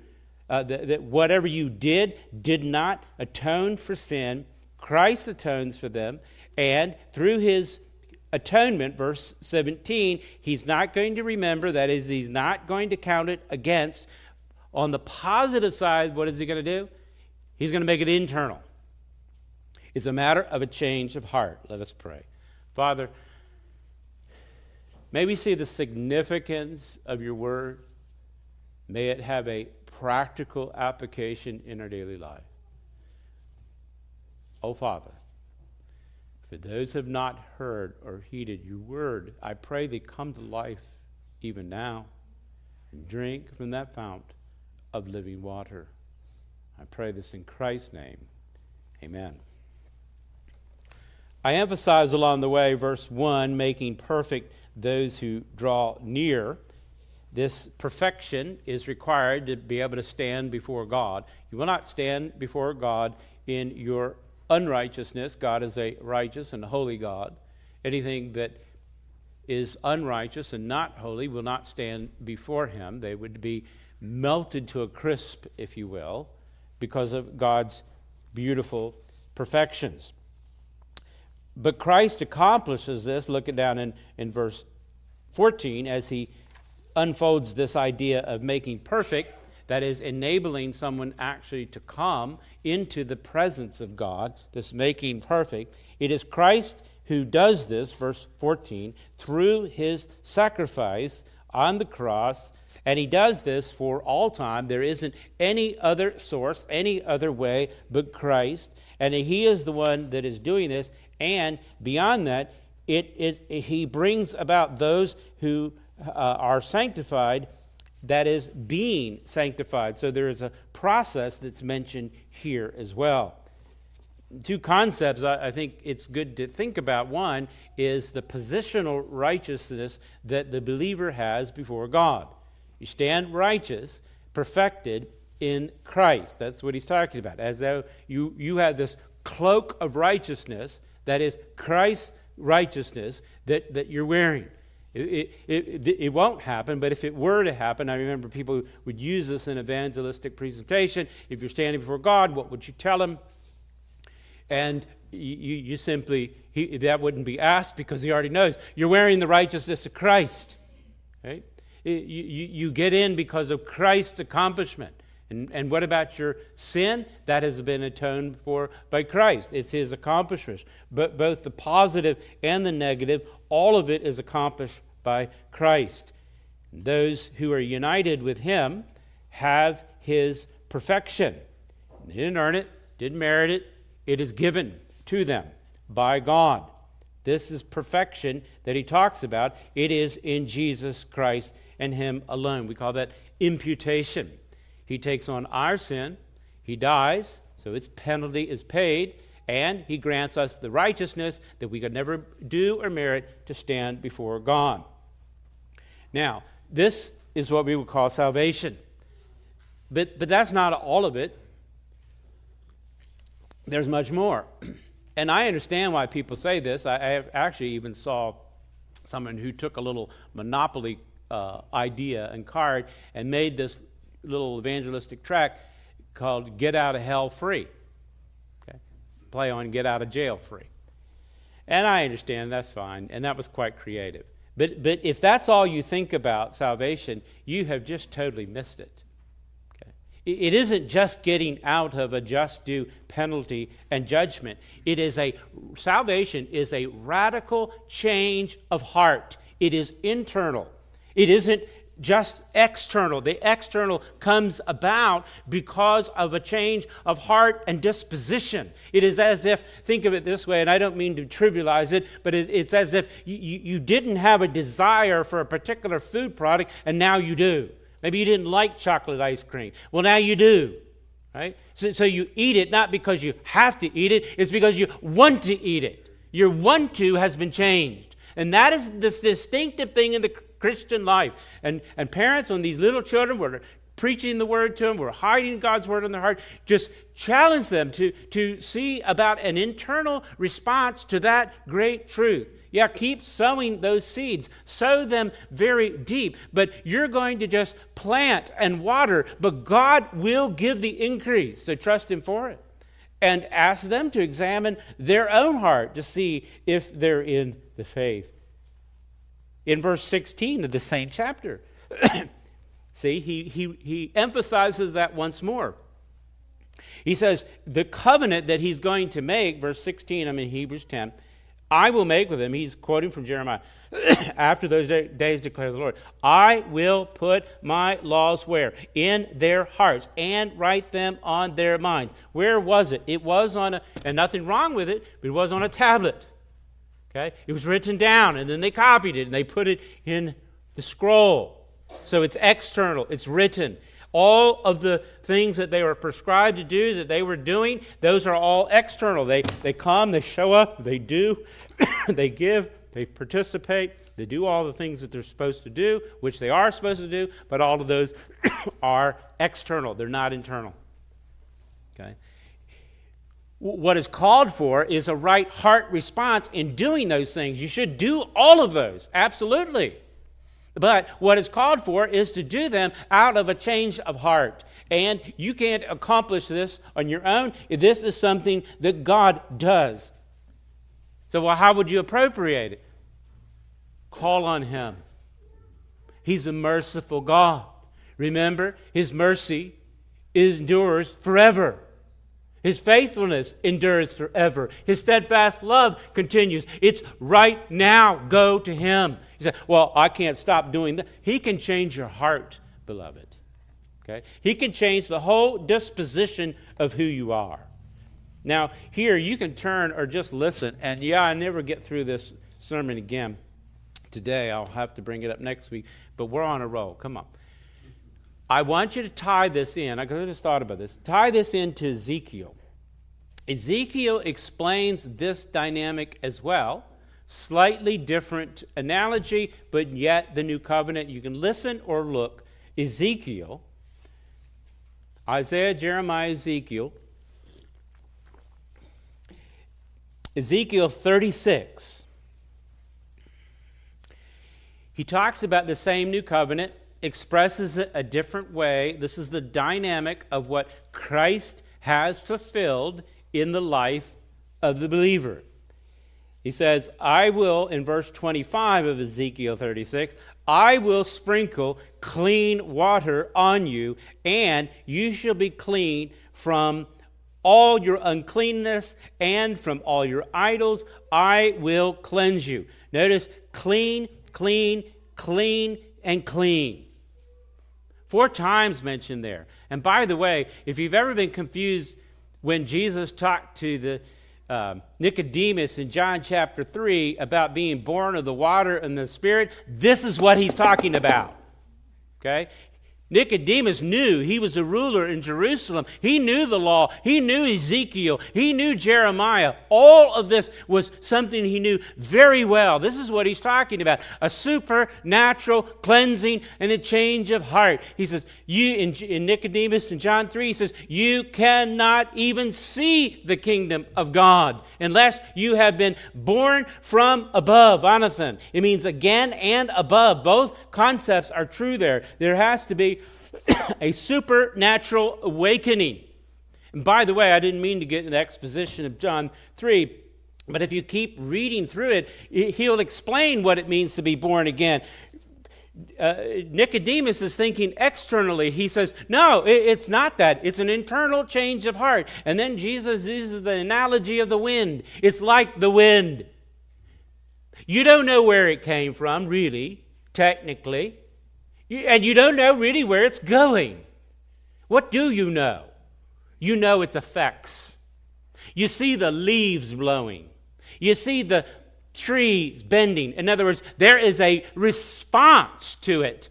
Uh, that, that whatever you did did not atone for sin. Christ atones for them. And through his atonement, verse 17, he's not going to remember, that is, he's not going to count it against. On the positive side, what is he going to do? He's going to make it internal. It's a matter of a change of heart. Let us pray. Father, may we see the significance of your word. May it have a practical application in our daily life. Oh, Father, for those who have not heard or heeded your word, I pray they come to life even now and drink from that fount of living water. I pray this in Christ's name. Amen. I emphasize along the way, verse 1, making perfect those who draw near. This perfection is required to be able to stand before God. You will not stand before God in your unrighteousness. God is a righteous and holy God. Anything that is unrighteous and not holy will not stand before Him. They would be melted to a crisp, if you will, because of God's beautiful perfections. But Christ accomplishes this, look it down in, in verse 14, as he unfolds this idea of making perfect, that is, enabling someone actually to come into the presence of God, this making perfect. It is Christ who does this, verse 14, through his sacrifice on the cross. And he does this for all time. There isn't any other source, any other way but Christ. And he is the one that is doing this. And beyond that, it, it, it he brings about those who uh, are sanctified, that is, being sanctified. So there is a process that's mentioned here as well two concepts I, I, think it's good to think about. One is the positional righteousness that the believer has before God. You stand righteous, perfected in Christ. That's what he's talking about. As though you, you have this cloak of righteousness that is Christ's righteousness that, that you're wearing. It, it, it, it, won't happen, but if it were to happen, I remember people would use this in evangelistic presentation. If you're standing before God, what would you tell him? And you, you simply, he, that wouldn't be asked because he already knows. You're wearing the righteousness of Christ. Right? You, you, you get in because of Christ's accomplishment. And, and what about your sin? That has been atoned for by Christ. It's his accomplishments. But both the positive and the negative, all of it is accomplished by Christ. Those who are united with him have his perfection. They didn't earn it, didn't merit it, it is given to them by God. This is perfection that he talks about. It is in Jesus Christ and him alone. We call that imputation. He takes on our sin, he dies, so its penalty is paid, and he grants us the righteousness that we could never do or merit to stand before God. Now, this is what we would call salvation. But, but that's not all of it there's much more. And I understand why people say this. I, I actually even saw someone who took a little monopoly uh, idea and card and made this little evangelistic track called Get Out of Hell Free. Okay? Play on Get Out of Jail Free. And I understand that's fine, and that was quite creative. But, but if that's all you think about salvation, you have just totally missed it. It isn't just getting out of a just due penalty and judgment. It is a salvation is a radical change of heart. It is internal. It isn't just external. The external comes about because of a change of heart and disposition. It is as if, think of it this way, and I don't mean to trivialize it, but it's as if you, you didn't have a desire for a particular food product and now you do. Maybe you didn't like chocolate ice cream. Well, now you do. Right? So, so you eat it not because you have to eat it, it's because you want to eat it. Your want to has been changed. And that is this distinctive thing in the Christian life. And, and parents, when these little children were preaching the word to them, we're hiding God's word in their heart, just challenge them to, to see about an internal response to that great truth. Yeah, keep sowing those seeds. Sow them very deep. But you're going to just plant and water, but God will give the increase. So trust Him for it. And ask them to examine their own heart to see if they're in the faith. In verse 16 of the same chapter, see, he, he, he emphasizes that once more. He says, the covenant that he's going to make, verse 16, I'm in Hebrews 10 I will make with him. he's quoting from Jeremiah, after those day, days declare the Lord, I will put my laws where? In their hearts and write them on their minds. Where was it? It was on a, and nothing wrong with it, but it was on a tablet. Okay? It was written down, and then they copied it and they put it in the scroll. So it's external, it's written. All of the things that they were prescribed to do that they were doing, those are all external. They, they come, they show up, they do, they give, they participate, they do all the things that they're supposed to do, which they are supposed to do, but all of those are external. They're not internal. Okay? What is called for is a right heart response in doing those things. You should do all of those, absolutely. But what is called for is to do them out of a change of heart. And you can't accomplish this on your own. This is something that God does. So, well, how would you appropriate it? Call on Him. He's a merciful God. Remember, His mercy endures forever. His faithfulness endures forever. His steadfast love continues. It's right now. Go to Him. He said, Well, I can't stop doing that. He can change your heart, beloved. Okay? He can change the whole disposition of who you are. Now, here you can turn or just listen. And yeah, I never get through this sermon again today. I'll have to bring it up next week. But we're on a roll. Come on. I want you to tie this in. I just thought about this. Tie this into Ezekiel. Ezekiel explains this dynamic as well. Slightly different analogy, but yet the new covenant. You can listen or look. Ezekiel, Isaiah, Jeremiah, Ezekiel. Ezekiel 36. He talks about the same new covenant expresses it a different way. This is the dynamic of what Christ has fulfilled in the life of the believer. He says, I will, in verse 25 of Ezekiel 36, I will sprinkle clean water on you, and you shall be clean from all your uncleanness and from all your idols. I will cleanse you. Notice clean, clean, clean, and clean. Four times mentioned there. And by the way, if you've ever been confused when Jesus talked to the uh, Nicodemus in John chapter 3 about being born of the water and the Spirit, this is what he's talking about. Okay? Nicodemus knew he was a ruler in Jerusalem. He knew the law. He knew Ezekiel. He knew Jeremiah. All of this was something he knew very well. This is what he's talking about a supernatural cleansing and a change of heart. He says, You, in, in Nicodemus in John 3, he says, You cannot even see the kingdom of God unless you have been born from above. Anothen. It means again and above. Both concepts are true there. There has to be a supernatural awakening. And by the way, I didn't mean to get into the exposition of John 3, but if you keep reading through it, he'll explain what it means to be born again. Uh, Nicodemus is thinking externally. He says, No, it, it's not that. It's an internal change of heart. And then Jesus uses the analogy of the wind. It's like the wind. You don't know where it came from, really, technically. And you don't know really where it's going. What do you know? You know its effects. You see the leaves blowing. You see the trees bending. In other words, there is a response to it.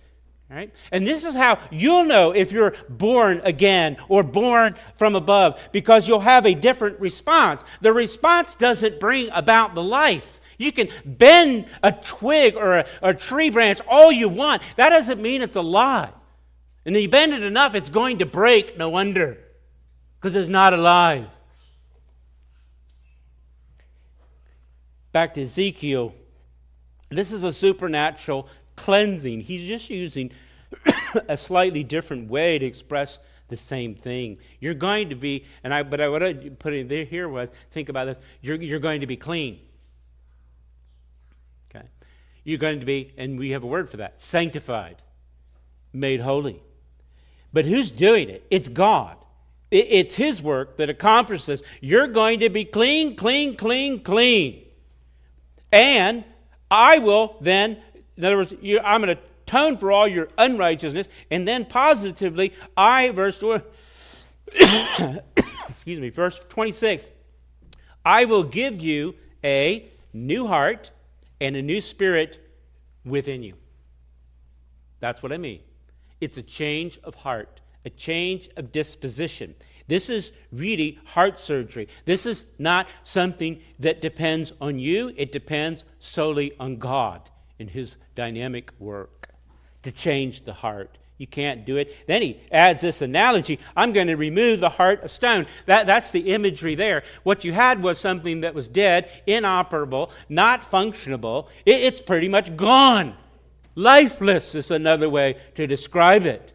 Right? And this is how you'll know if you're born again or born from above, because you'll have a different response. The response doesn't bring about the life, you can bend a twig or a, a, tree branch all you want. That doesn't mean it's alive. And you bend it enough, it's going to break, no wonder, because it's not alive. Back to Ezekiel. This is a supernatural cleansing. He's just using a slightly different way to express the same thing. You're going to be, and I, but I, what I put in there here was think about this. You're, you're going to be clean. You're going to be, and we have a word for that, sanctified, made holy. But who's doing it? It's God. It's His work that accomplishes. You're going to be clean, clean, clean, clean. And I will then, in other words, I'm going to atone for all your unrighteousness. And then positively, I, verse, excuse me, verse 26, I will give you a new heart and a new spirit within you. That's what I mean. It's a change of heart, a change of disposition. This is really heart surgery. This is not something that depends on you, it depends solely on God in His dynamic work to change the heart. You can't do it. Then he adds this analogy I'm going to remove the heart of stone. That, that's the imagery there. What you had was something that was dead, inoperable, not functionable. It, it's pretty much gone. Lifeless is another way to describe it.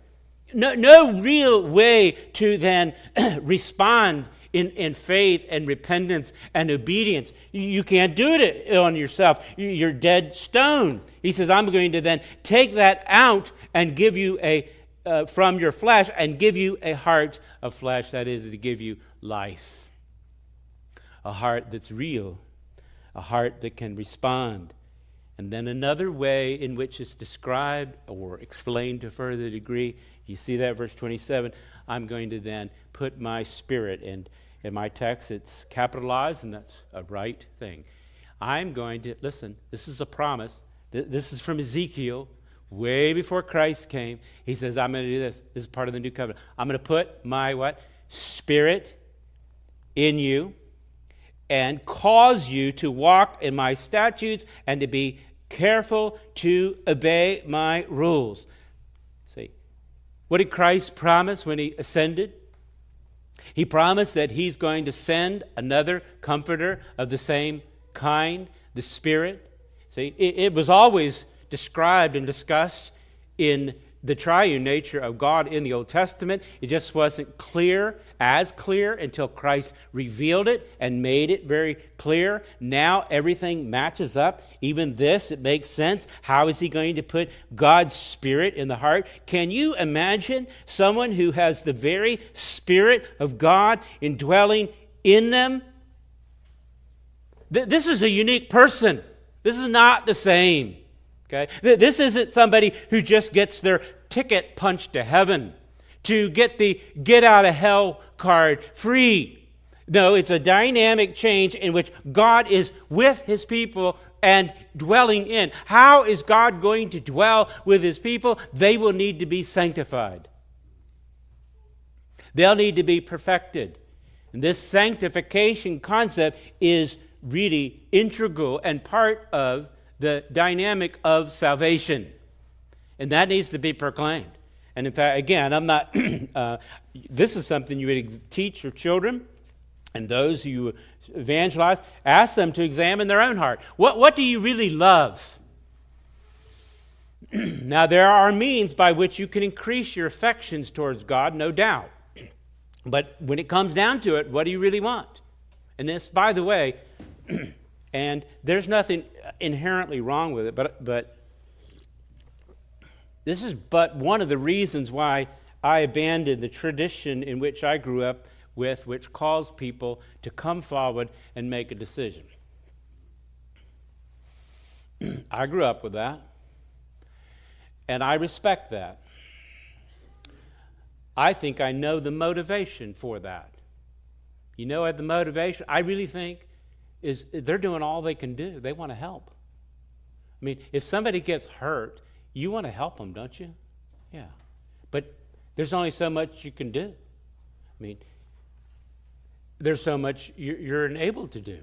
No, no real way to then respond in, in faith and repentance and obedience. You can't do it on yourself. You're dead stone. He says, I'm going to then take that out and give you a, uh, from your flesh and give you a heart of flesh, that is, to give you life. A heart that's real, a heart that can respond. And then another way in which it's described or explained to further degree, you see that, verse 27. I'm going to then put my spirit, and in my text it's capitalized, and that's a right thing. I'm going to, listen, this is a promise. This is from Ezekiel, way before Christ came. He says, I'm going to do this. This is part of the new covenant. I'm going to put my what? Spirit in you and cause you to walk in my statutes and to be careful to obey my rules. See, what did Christ promise when he ascended? He promised that he's going to send another comforter of the same kind, the Spirit. See, it, it was always described and discussed in the triune nature of God in the Old Testament. It just wasn't clear, as clear, until Christ revealed it and made it very clear. Now everything matches up. Even this, it makes sense. How is he going to put God's Spirit in the heart? Can you imagine someone who has the very Spirit of God indwelling in them? This is a unique person. This is not the same. Okay? This isn't somebody who just gets their ticket punched to heaven to get the get out of hell card free. No, it's a dynamic change in which God is with his people and dwelling in. How is God going to dwell with his people? They will need to be sanctified. They'll need to be perfected. And this sanctification concept is really integral and part of the dynamic of salvation. And that needs to be proclaimed. And in fact, again, I'm not, uh, this is something you would teach your children and those who you evangelize. Ask them to examine their own heart. What, what do you really love? now, there are means by which you can increase your affections towards God, no doubt. But when it comes down to it, what do you really want? And this, by the way, and there's nothing inherently wrong with it, but, but this is but one of the reasons why I abandoned the tradition in which I grew up with, which calls people to come forward and make a decision. I grew up with that, and I respect that. I think I know the motivation for that. You know what the motivation? I really think is they're doing all they can do. They want to help. I mean, if somebody gets hurt, you want to help them, don't you? Yeah. But there's only so much you can do. I mean, there's so much you're enabled to do.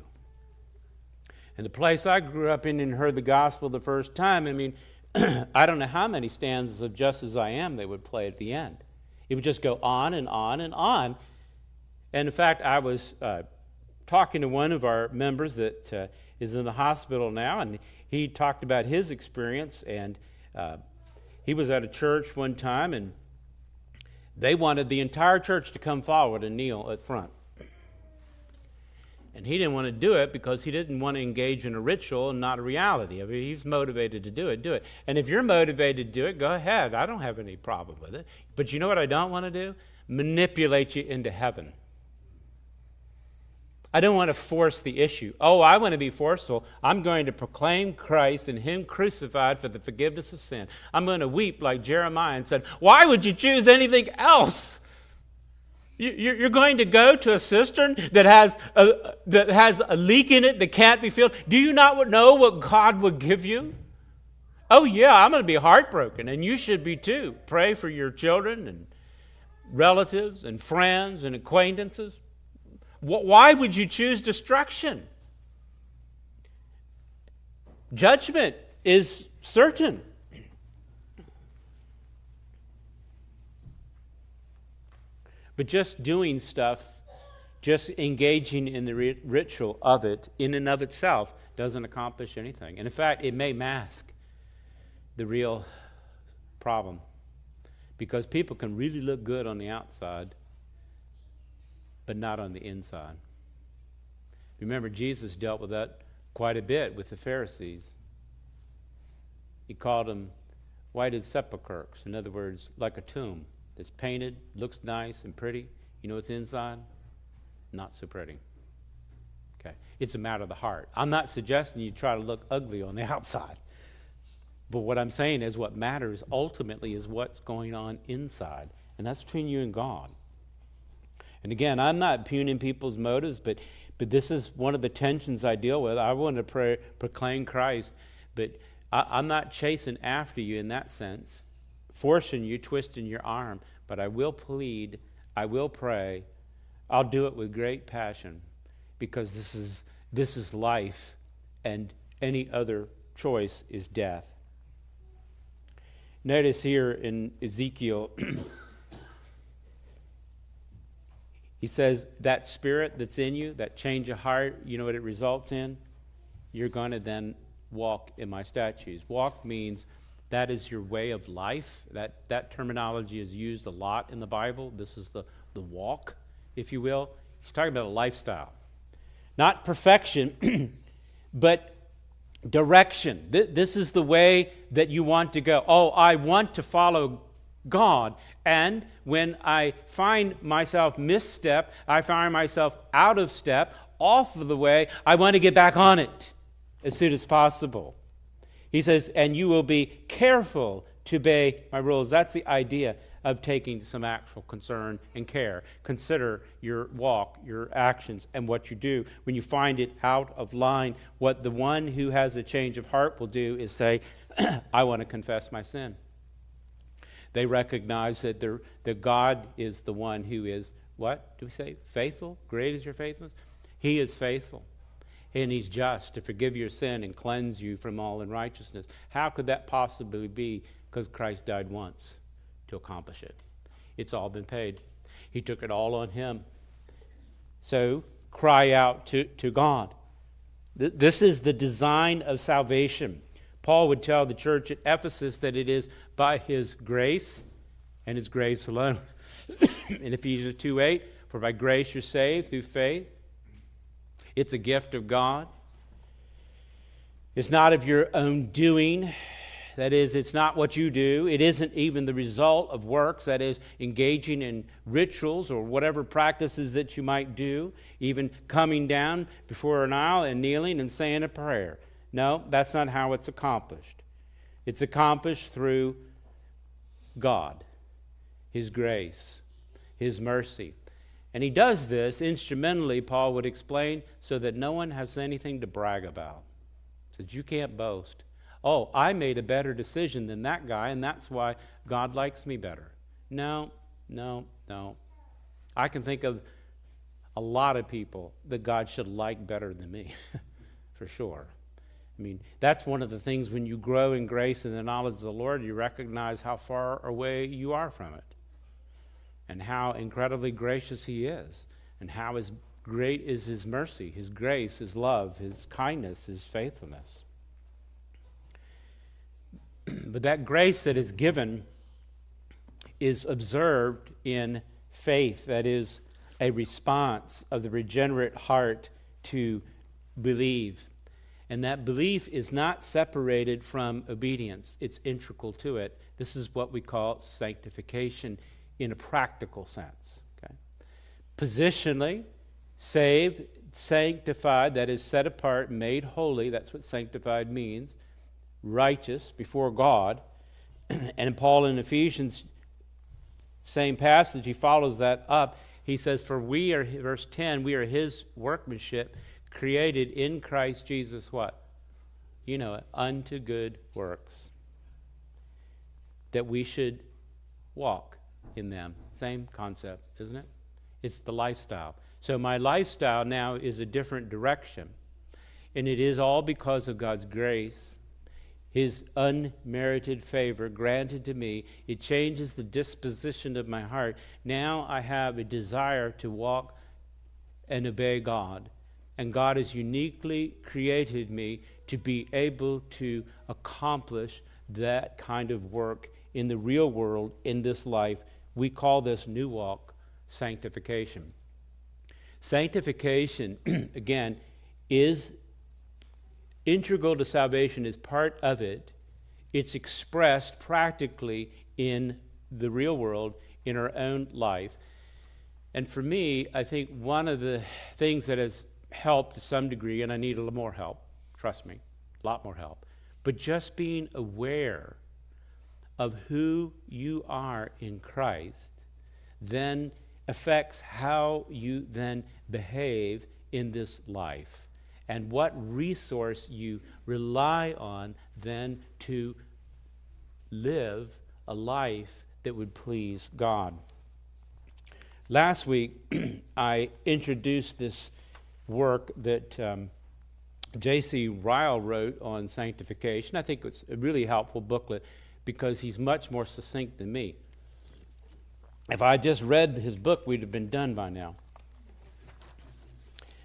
And the place I grew up in and heard the gospel the first time, I mean, I don't know how many stanzas of Just As I Am they would play at the end. It would just go on and on and on. And in fact, I was uh, talking to one of our members that uh, is in the hospital now, and he talked about his experience. And uh, he was at a church one time, and they wanted the entire church to come forward and kneel at front. And he didn't want to do it because he didn't want to engage in a ritual and not a reality. I mean, he's motivated to do it, do it. And if you're motivated to do it, go ahead. I don't have any problem with it. But you know what I don't want to do? Manipulate you into heaven. I don't want to force the issue. Oh, I want to be forceful. I'm going to proclaim Christ and Him crucified for the forgiveness of sin. I'm going to weep like Jeremiah and said, Why would you choose anything else? You're going to go to a cistern that has a, that has a leak in it that can't be filled. Do you not know what God would give you? Oh, yeah, I'm going to be heartbroken, and you should be too. Pray for your children and relatives and friends and acquaintances. Why would you choose destruction? Judgment is certain. But just doing stuff, just engaging in the ritual of it in and of itself doesn't accomplish anything. And in fact, it may mask the real problem because people can really look good on the outside but not on the inside. Remember, Jesus dealt with that quite a bit with the Pharisees. He called them whited sepulchres. In other words, like a tomb that's painted, looks nice and pretty. You know what's inside? Not so pretty. Okay. It's a matter of the heart. I'm not suggesting you try to look ugly on the outside. But what I'm saying is what matters ultimately is what's going on inside. And that's between you and God. And again, I'm not pugning people's motives, but, but this is one of the tensions I deal with. I want to pray, proclaim Christ, but I, am not chasing after you in that sense, forcing you, twisting your arm, but I will plead, I will pray. I'll do it with great passion because this is, this is life, and any other choice is death. Notice here in Ezekiel, he says, That spirit that's in you, that change of heart, you know what it results in? You're going to then walk in my statutes. Walk means that is your way of life. That, that terminology is used a lot in the Bible. This is the, the walk, if you will. He's talking about a lifestyle. Not perfection, but direction. This is the way that you want to go. Oh, I want to follow God. And when I find myself misstep, I find myself out of step, off of the way, I want to get back on it as soon as possible. He says, and you will be careful to obey my rules. That's the idea of taking some actual concern and care. Consider your walk, your actions, and what you do. When you find it out of line, what the one who has a change of heart will do is say, I want to confess my sin. They recognize that, that God is the one who is, what do we say? Faithful? Great is your faithfulness? He is faithful and he's just to forgive your sin and cleanse you from all unrighteousness. How could that possibly be? Because Christ died once to accomplish it. It's all been paid. He took it all on him. So cry out to, to God. This is the design of salvation. Paul would tell the church at Ephesus that it is by his grace and his grace alone. in Ephesians 2 8, for by grace you're saved through faith it's a gift of God. It's not of your own doing. That is, it's not what you do. It isn't even the result of works, that is, engaging in rituals or whatever practices that you might do, even coming down before an aisle and kneeling and saying a prayer. No, that's not how it's accomplished. It's accomplished through God, His grace, His mercy. And he does this instrumentally, Paul would explain, so that no one has anything to brag about. Says, You can't boast. Oh, I made a better decision than that guy, and that's why God likes me better. No, no, no. I can think of a lot of people that God should like better than me, for sure. I mean, that's one of the things when you grow in grace and the knowledge of the Lord, you recognize how far away you are from it and how incredibly gracious He is, and how his great is His mercy, His grace, His love, His kindness, His faithfulness. but that grace that is given is observed in faith, that is, a response of the regenerate heart to believe. And that belief is not separated from obedience, it's integral to it. This is what we call sanctification in a practical sense. Okay? Positionally, saved, sanctified, that is set apart, made holy, that's what sanctified means, righteous before God. and Paul in Ephesians, same passage, he follows that up. He says, For we are, verse 10, we are his workmanship, created in Christ Jesus, what? You know it, unto good works. That we should walk in them. Same concept, isn't it? It's the lifestyle. So my lifestyle now is a different direction. And it is all because of God's grace, His unmerited favor granted to me. It changes the disposition of my heart. Now I have a desire to walk and obey God. And God has uniquely created me to be able to accomplish that kind of work in the real world, in this life, we call this new walk sanctification. Sanctification, again, is integral to salvation, is part of it. it's expressed practically in the real world, in our own life. And for me, I think one of the things that has helped to some degree, and I need a little more help, trust me, a lot more help, but just being aware of who you are in Christ then affects how you then behave in this life and what resource you rely on then to live a life that would please God. Last week, I introduced this work that um, J.C. Ryle wrote on sanctification. I think it's a really helpful booklet because he's much more succinct than me. If I just read his book, we'd have been done by now.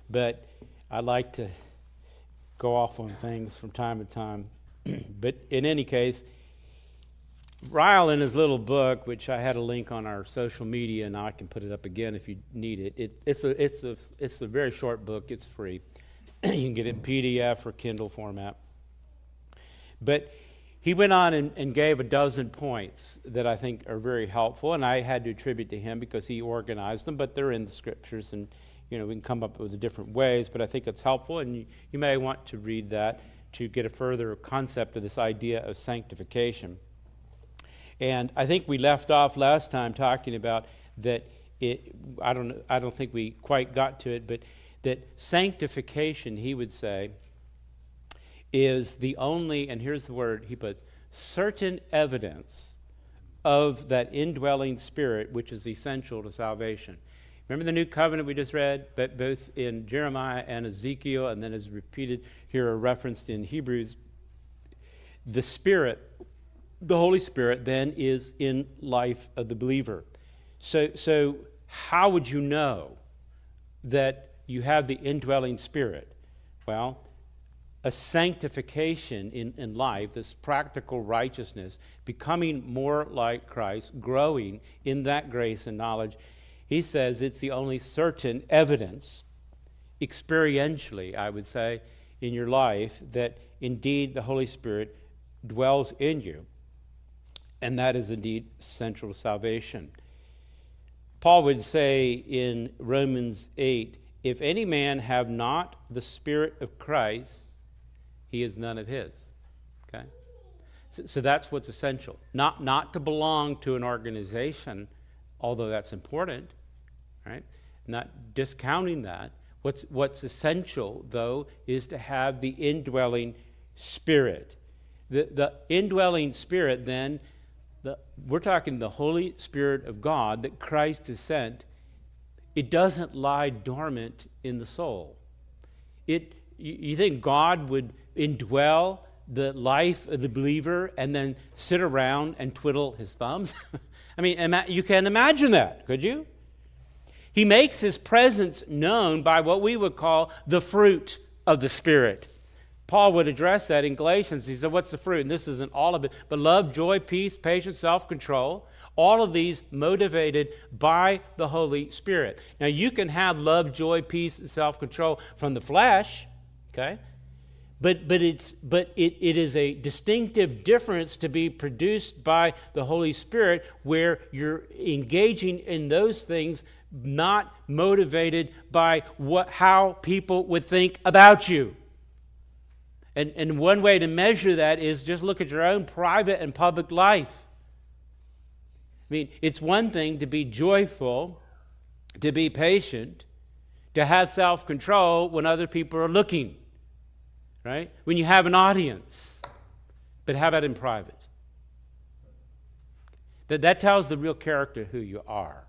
But I like to go off on things from time to time. but in any case, Ryle, in his little book, which I had a link on our social media, and I can put it up again if you need it. it it's, a, it's, a, it's a very short book, it's free. you can get it in PDF or Kindle format. But he went on and, and, gave a dozen points that I think are very helpful, and I had to attribute to him because he organized them, but they're in the scriptures, and you know we can come up with different ways, but I think it's helpful, and you, you may want to read that to get a further concept of this idea of sanctification. And I think we left off last time talking about that it, I don't, I don't think we quite got to it, but that sanctification, he would say, is the only, and here's the word he puts, certain evidence of that indwelling spirit which is essential to salvation. Remember the new covenant we just read, but both in Jeremiah and Ezekiel, and then is repeated here referenced in Hebrews. The Spirit, the Holy Spirit, then is in life of the believer. So, so how would you know that you have the indwelling Spirit? Well, a sanctification in, in life, this practical righteousness, becoming more like Christ, growing in that grace and knowledge, he says it's the only certain evidence, experientially, I would say, in your life that indeed the Holy Spirit dwells in you. And that is indeed central salvation. Paul would say in Romans 8 if any man have not the Spirit of Christ, he is none of his. Okay? So, so, that's what's essential. Not, not to belong to an organization, although that's important, right? Not discounting that. What's, what's essential, though, is to have the indwelling spirit. The, the indwelling spirit, then, the, we're talking the Holy Spirit of God that Christ has sent, it doesn't lie dormant in the soul. It, you, think God would indwell the life of the believer and then sit around and twiddle his thumbs? I mean, you can imagine that, could you? He makes his presence known by what we would call the fruit of the Spirit. Paul would address that in Galatians. He said, What's the fruit? And this isn't all of it, but love, joy, peace, patience, self control. All of these motivated by the Holy Spirit. Now, you can have love, joy, peace, and self control from the flesh, okay? But, but, it's, but it, it is a distinctive difference to be produced by the Holy Spirit where you're engaging in those things not motivated by what, how people would think about you. And, and one way to measure that is just look at your own private and public life. I mean, it's one thing to be joyful, to be patient, to have self control when other people are looking right? When you have an audience. But how about in private? That, that tells the real character who you are.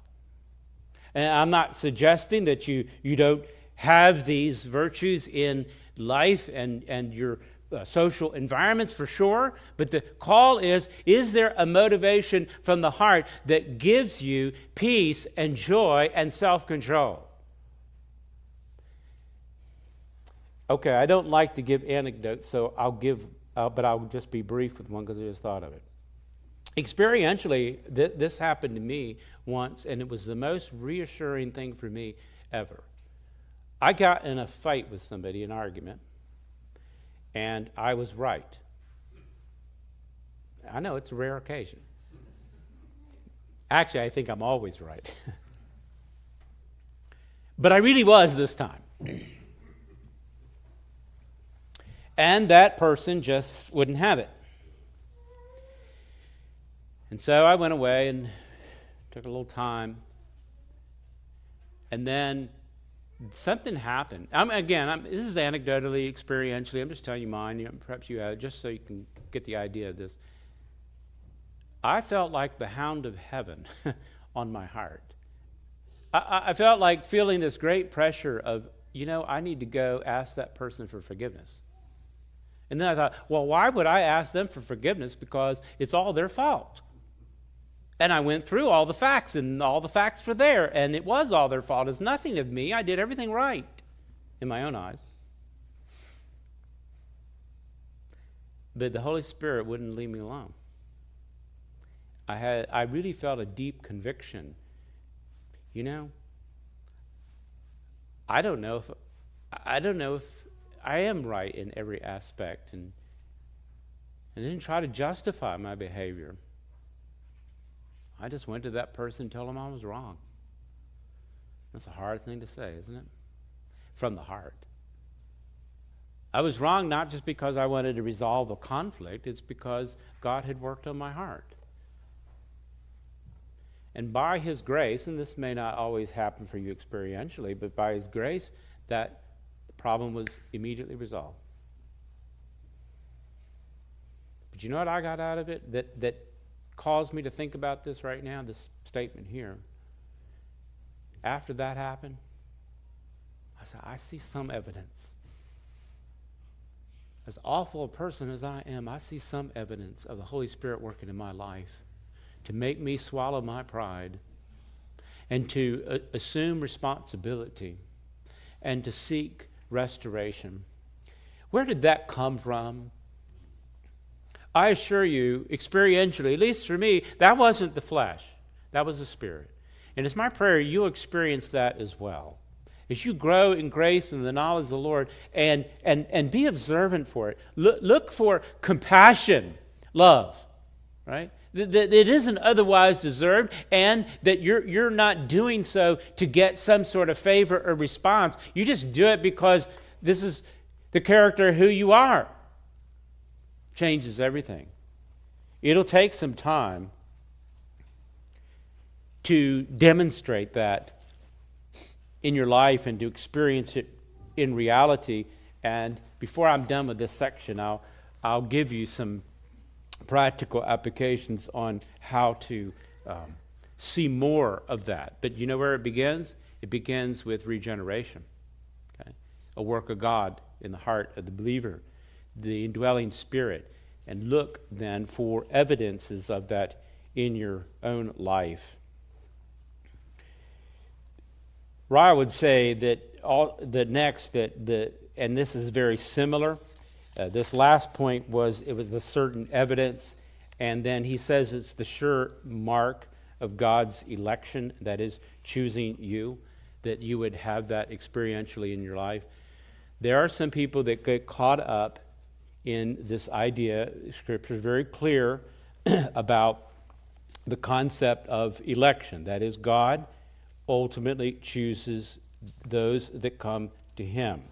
And I'm not suggesting that you, you don't have these virtues in life and, and your uh, social environments for sure, but the call is is there a motivation from the heart that gives you peace and joy and self control? Okay, I don't like to give anecdotes, so I'll give, uh, but I'll just be brief with one because I just thought of it. Experientially, th- this happened to me once, and it was the most reassuring thing for me ever. I got in a fight with somebody, an argument, and I was right. I know it's a rare occasion. Actually, I think I'm always right. but I really was this time. and that person just wouldn't have it. And so I went away and took a little time. And then something happened. I'm, again, I'm, this is anecdotally, experientially. I'm just telling you mine. You know, perhaps you have, just so you can get the idea of this. I felt like the hound of heaven on my heart. I, I felt like feeling this great pressure of, you know, I need to go ask that person for forgiveness. And then I thought, well, why would I ask them for forgiveness? Because it's all their fault. And I went through all the facts, and all the facts were there, and it was all their fault. It's nothing of me. I did everything right in my own eyes. But the Holy Spirit wouldn't leave me alone. I had I really felt a deep conviction. You know, I don't know if I don't know if I am right in every aspect and and then try to justify my behavior. I just went to that person and told him I was wrong. That's a hard thing to say, isn't it? From the heart. I was wrong not just because I wanted to resolve a conflict, it's because God had worked on my heart. And by His grace, and this may not always happen for you experientially, but by His grace, that problem was immediately resolved. But you know what I got out of it? That, that caused me to think about this right now, this statement here. After that happened, I said, I see some evidence. As awful a person as I am, I see some evidence of the Holy Spirit working in my life to make me swallow my pride and to uh, assume responsibility and to seek restoration. Where did that come from? I assure you, experientially, at least for me, that wasn't the flesh, that was the spirit. And it's my prayer you'll experience that as well. As you grow in grace and the knowledge of the Lord, and, and, and be observant for it. Look, look for compassion, love, right? That, that it isn't otherwise deserved, and that you're, you're not doing so to get some sort of favor or response. You just do it because this is the character who you are changes everything. It'll take some time to demonstrate that in your life and to experience it in reality. And before I'm done with this section, I'll, I'll give you some practical applications on how to um, see more of that. But you know where it begins? It begins with regeneration, okay? a work of God in the heart of the believer the indwelling spirit, and look then for evidences of that in your own life. Ryle would say that all the next that the and this is very similar. Uh, this last point was it was the certain evidence, and then he says it's the sure mark of God's election, that is choosing you, that you would have that experientially in your life. There are some people that get caught up in this idea. Scripture is very clear about the concept of election. That is, God ultimately chooses those that come to Him.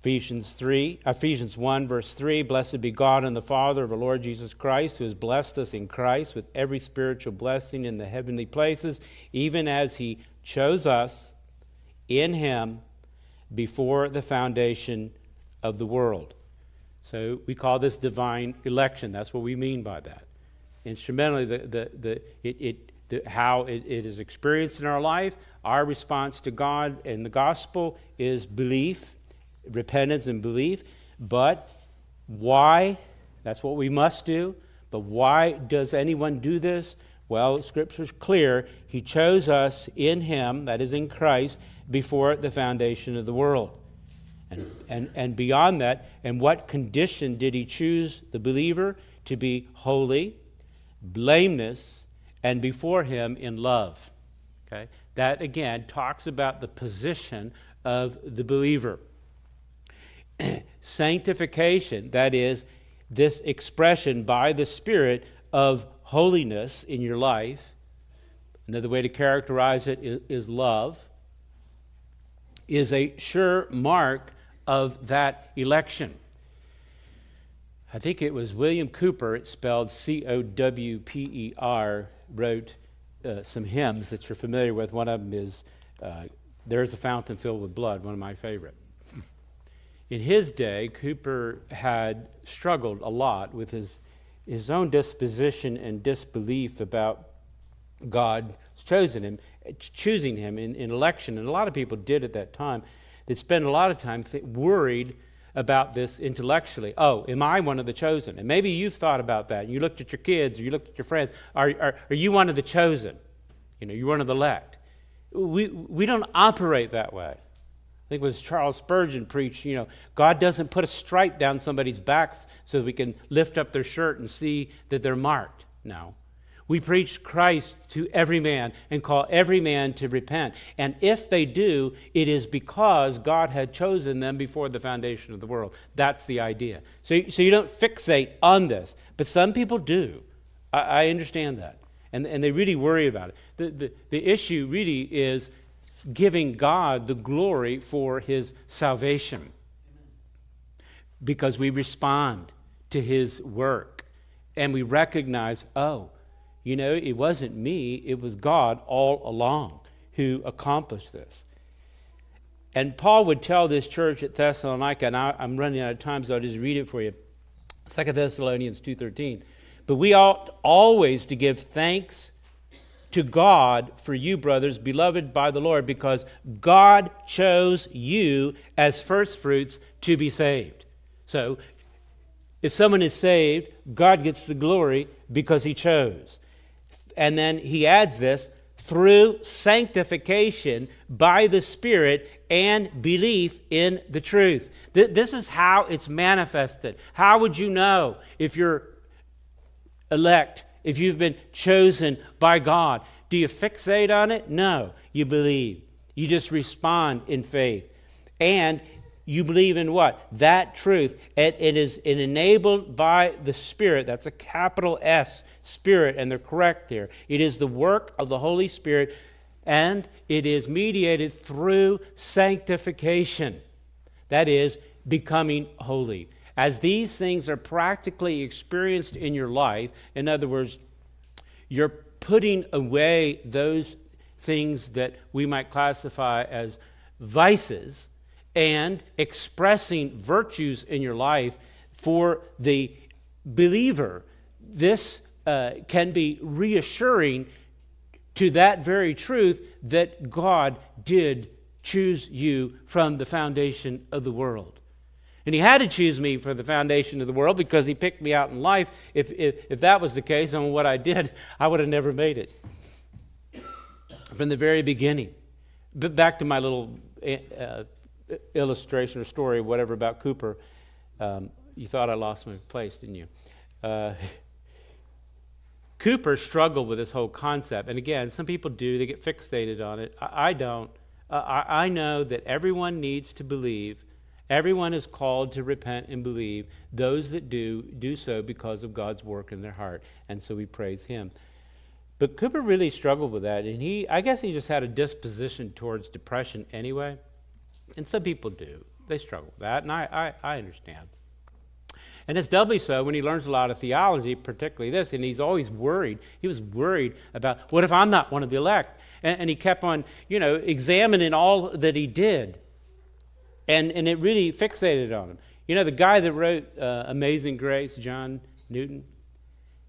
Ephesians 3, Ephesians 1, verse 3 Blessed be God and the Father of our Lord Jesus Christ, who has blessed us in Christ with every spiritual blessing in the heavenly places, even as He chose us in Him before the foundation of the world. So we call this divine election. That's what we mean by that. Instrumentally, the, the, the, it, it, the, how it, it is experienced in our life, our response to God and the gospel is belief, repentance and belief. But why? That's what we must do. But why does anyone do this? Well, Scripture is clear. He chose us in Him, that is in Christ, before the foundation of the world. And, and, and beyond that, in what condition did he choose the believer to be holy, blameless, and before him in love? Okay? That again talks about the position of the believer. Sanctification, that is, this expression by the Spirit of holiness in your life. Another way to characterize it is, is love, is a sure mark of that election. I think it was William Cowper, it's spelled C O W P E R, wrote uh, some hymns that you're familiar with. One of them is uh, There's a Fountain Filled with Blood, one of my favorite. In his day, Cowper had struggled a lot with his, his own disposition and disbelief about God's chosen him, choosing him in, in election. And a lot of people did at that time. They spent a lot of time th- worried about this intellectually. Oh, am I one of the chosen? And maybe you've thought about that. You looked at your kids or you looked at your friends. Are, are, are you one of the chosen? You know, you're one of the elect. We, we don't operate that way. I think it was Charles Spurgeon preached, you know, God doesn't put a stripe down somebody's backs so we can lift up their shirt and see that they're marked. No. We preach Christ to every man and call every man to repent. And if they do, it is because God had chosen them before the foundation of the world. That's the idea. So, so you don't fixate on this. But some people do. I, I understand that. And, and they really worry about it. The, the, the issue really is giving God the glory for his salvation because we respond to his work and we recognize, oh, you know, it wasn't me, it was God all along who accomplished this. And Paul would tell this church at Thessalonica, and I, am running out of time, so I'll just read it for you. 2 Thessalonians 2.13. But we ought always to give thanks to God for you, brothers, beloved by the Lord, because God chose you as firstfruits to be saved. So, if someone is saved, God gets the glory because he chose. And then he adds this through sanctification by the Spirit and belief in the truth. This is how it's manifested. How would you know if you're elect, if you've been chosen by God? Do you fixate on it? No, you believe. You just respond in faith. And you believe in what? That truth. It, it is enabled by the Spirit. That's a capital S, Spirit, and they're correct here. It is the work of the Holy Spirit, and it is mediated through sanctification. That is, becoming holy. As these things are practically experienced in your life, in other words, you're putting away those things that we might classify as vices and expressing virtues in your life for the believer. This uh, can be reassuring to that very truth that God did choose you from the foundation of the world. And he had to choose me for the foundation of the world because he picked me out in life. If, if, if that was the case on what I did, I would have never made it from the very beginning. But back to my little uh, illustration or story, whatever, about Cowper. Um, you thought I lost my place, didn't you? Uh, Cowper struggled with this whole concept. And again, some people do, they get fixated on it. I, I don't. Uh, I, I know that everyone needs to believe. Everyone is called to repent and believe. Those that do, do so because of God's work in their heart. And so we praise Him. But Cowper really struggled with that. And he, I guess he just had a disposition towards depression anyway. And some people do. They struggle with that, and I, I, I understand. And it's doubly so when he learns a lot of theology, particularly this, and he's always worried. He was worried about, what if I'm not one of the elect? And, and he kept on, you know, examining all that he did. And, and it really fixated on him. You know, the guy that wrote uh, Amazing Grace, John Newton,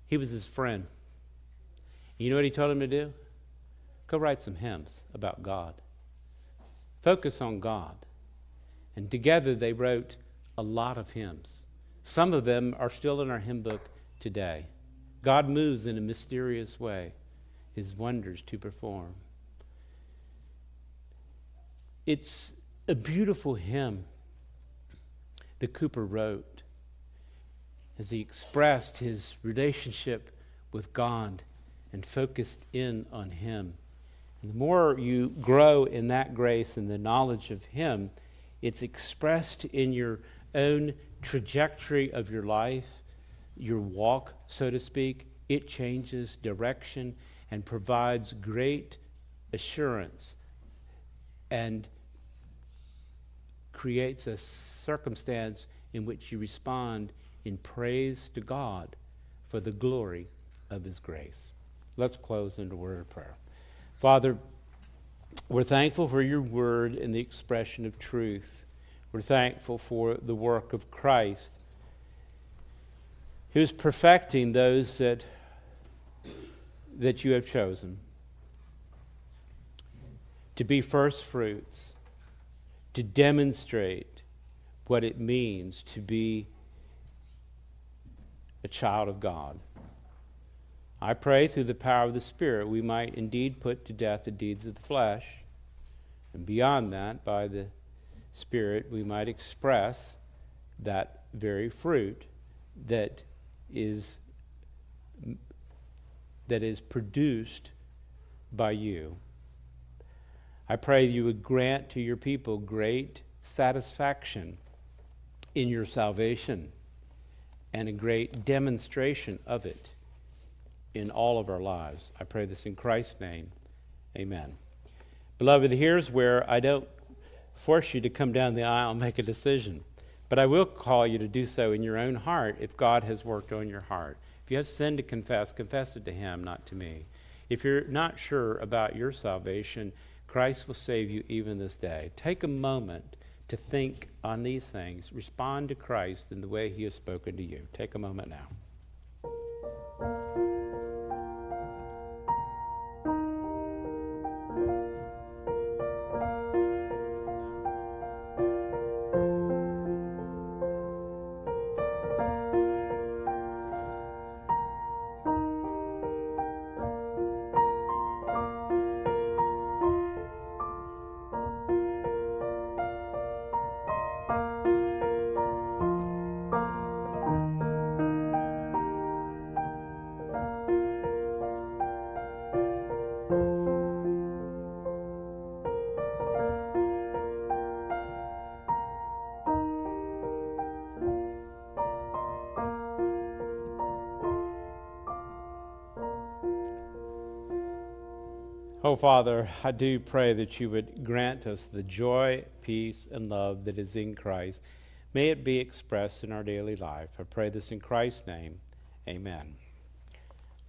he was his friend. You know what he told him to do? Go write some hymns about God. Focus on God. And together they wrote a lot of hymns. Some of them are still in our hymn book today. God moves in a mysterious way, his wonders to perform. It's a beautiful hymn that Cowper wrote as he expressed his relationship with God and focused in on him. And the more you grow in that grace and the knowledge of Him, it's expressed in your own trajectory of your life, your walk, so to speak. It changes direction and provides great assurance and creates a circumstance in which you respond in praise to God for the glory of His grace. Let's close in a word of prayer. Father, we're thankful for your word and the expression of truth. We're thankful for the work of Christ, who's perfecting those that, that you have chosen to be first fruits, to demonstrate what it means to be a child of God. I pray through the power of the Spirit we might indeed put to death the deeds of the flesh, and beyond that, by the Spirit, we might express that very fruit that is, that is produced by you. I pray you would grant to your people great satisfaction in your salvation and a great demonstration of it in all of our lives. I pray this in Christ's name. Amen. Beloved, here's where I don't force you to come down the aisle and make a decision, but I will call you to do so in your own heart if God has worked on your heart. If you have sin to confess, confess it to Him, not to me. If you're not sure about your salvation, Christ will save you even this day. Take a moment to think on these things. Respond to Christ in the way He has spoken to you. Take a moment now. Father, I do pray that you would grant us the joy, peace, and love that is in Christ. May it be expressed in our daily life. I pray this in Christ's name. Amen.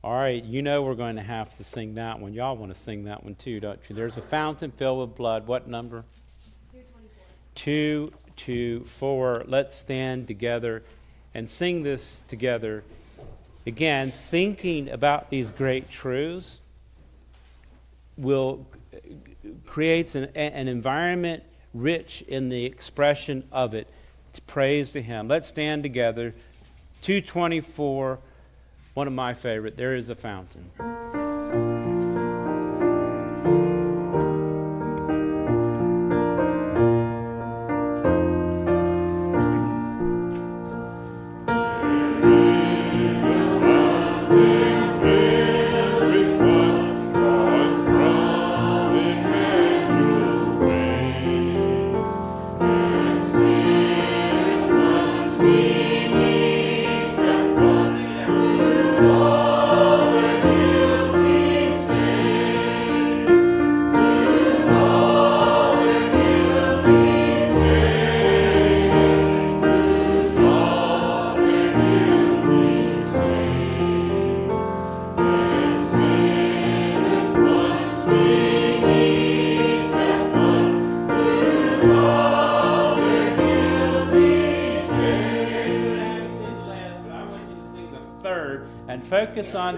All right, you know we're going to have to sing that one. Y'all want to sing that one too, don't you? There's a fountain filled with blood. What number? 224. 224. Let's stand together and sing this together. Again, thinking about these great truths will creates an, an environment rich in the expression of it. Praise to Him. Let's stand together. 224, one of my favorite. There is a fountain.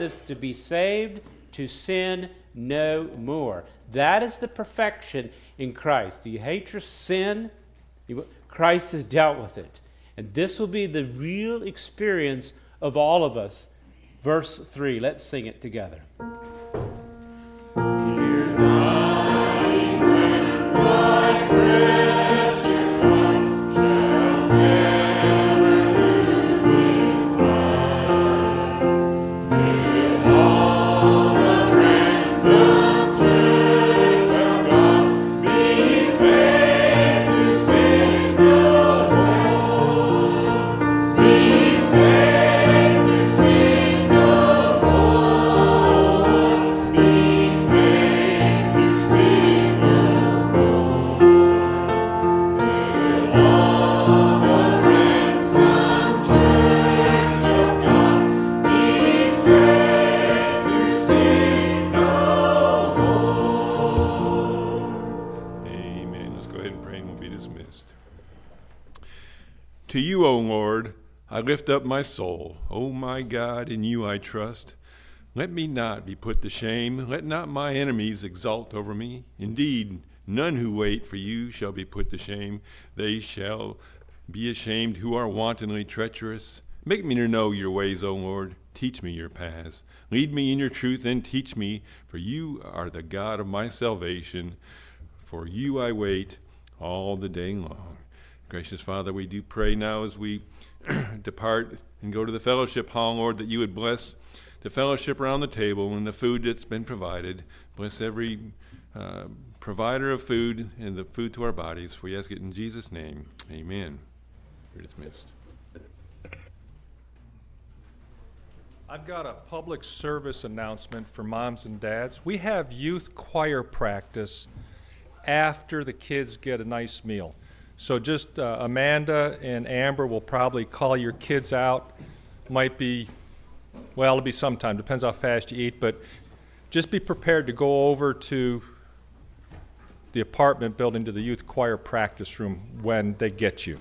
This to be saved, to sin no more. That is the perfection in Christ. Do you hate your sin? Christ has dealt with it. And this will be the real experience of all of us. Verse 3, let's sing it together. Lift up my soul. O my God, in you I trust. Let me not be put to shame. Let not my enemies exult over me. Indeed, none who wait for you shall be put to shame. They shall be ashamed who are wantonly treacherous. Make me to know your ways, O Lord. Teach me your paths. Lead me in your truth and teach me, for you are the God of my salvation. For you I wait all the day long. Gracious Father, we do pray now as we depart and go to the fellowship hall, Lord, that you would bless the fellowship around the table and the food that's been provided. Bless every uh, provider of food and the food to our bodies. We ask it in Jesus' name. Amen. You're dismissed. I've got a public service announcement for moms and dads. We have youth choir practice after the kids get a nice meal. So just uh, Amanda and Amber will probably call your kids out. Might be, well, it'll be sometime, depends how fast you eat, but just be prepared to go over to the apartment building to the youth choir practice room when they get you.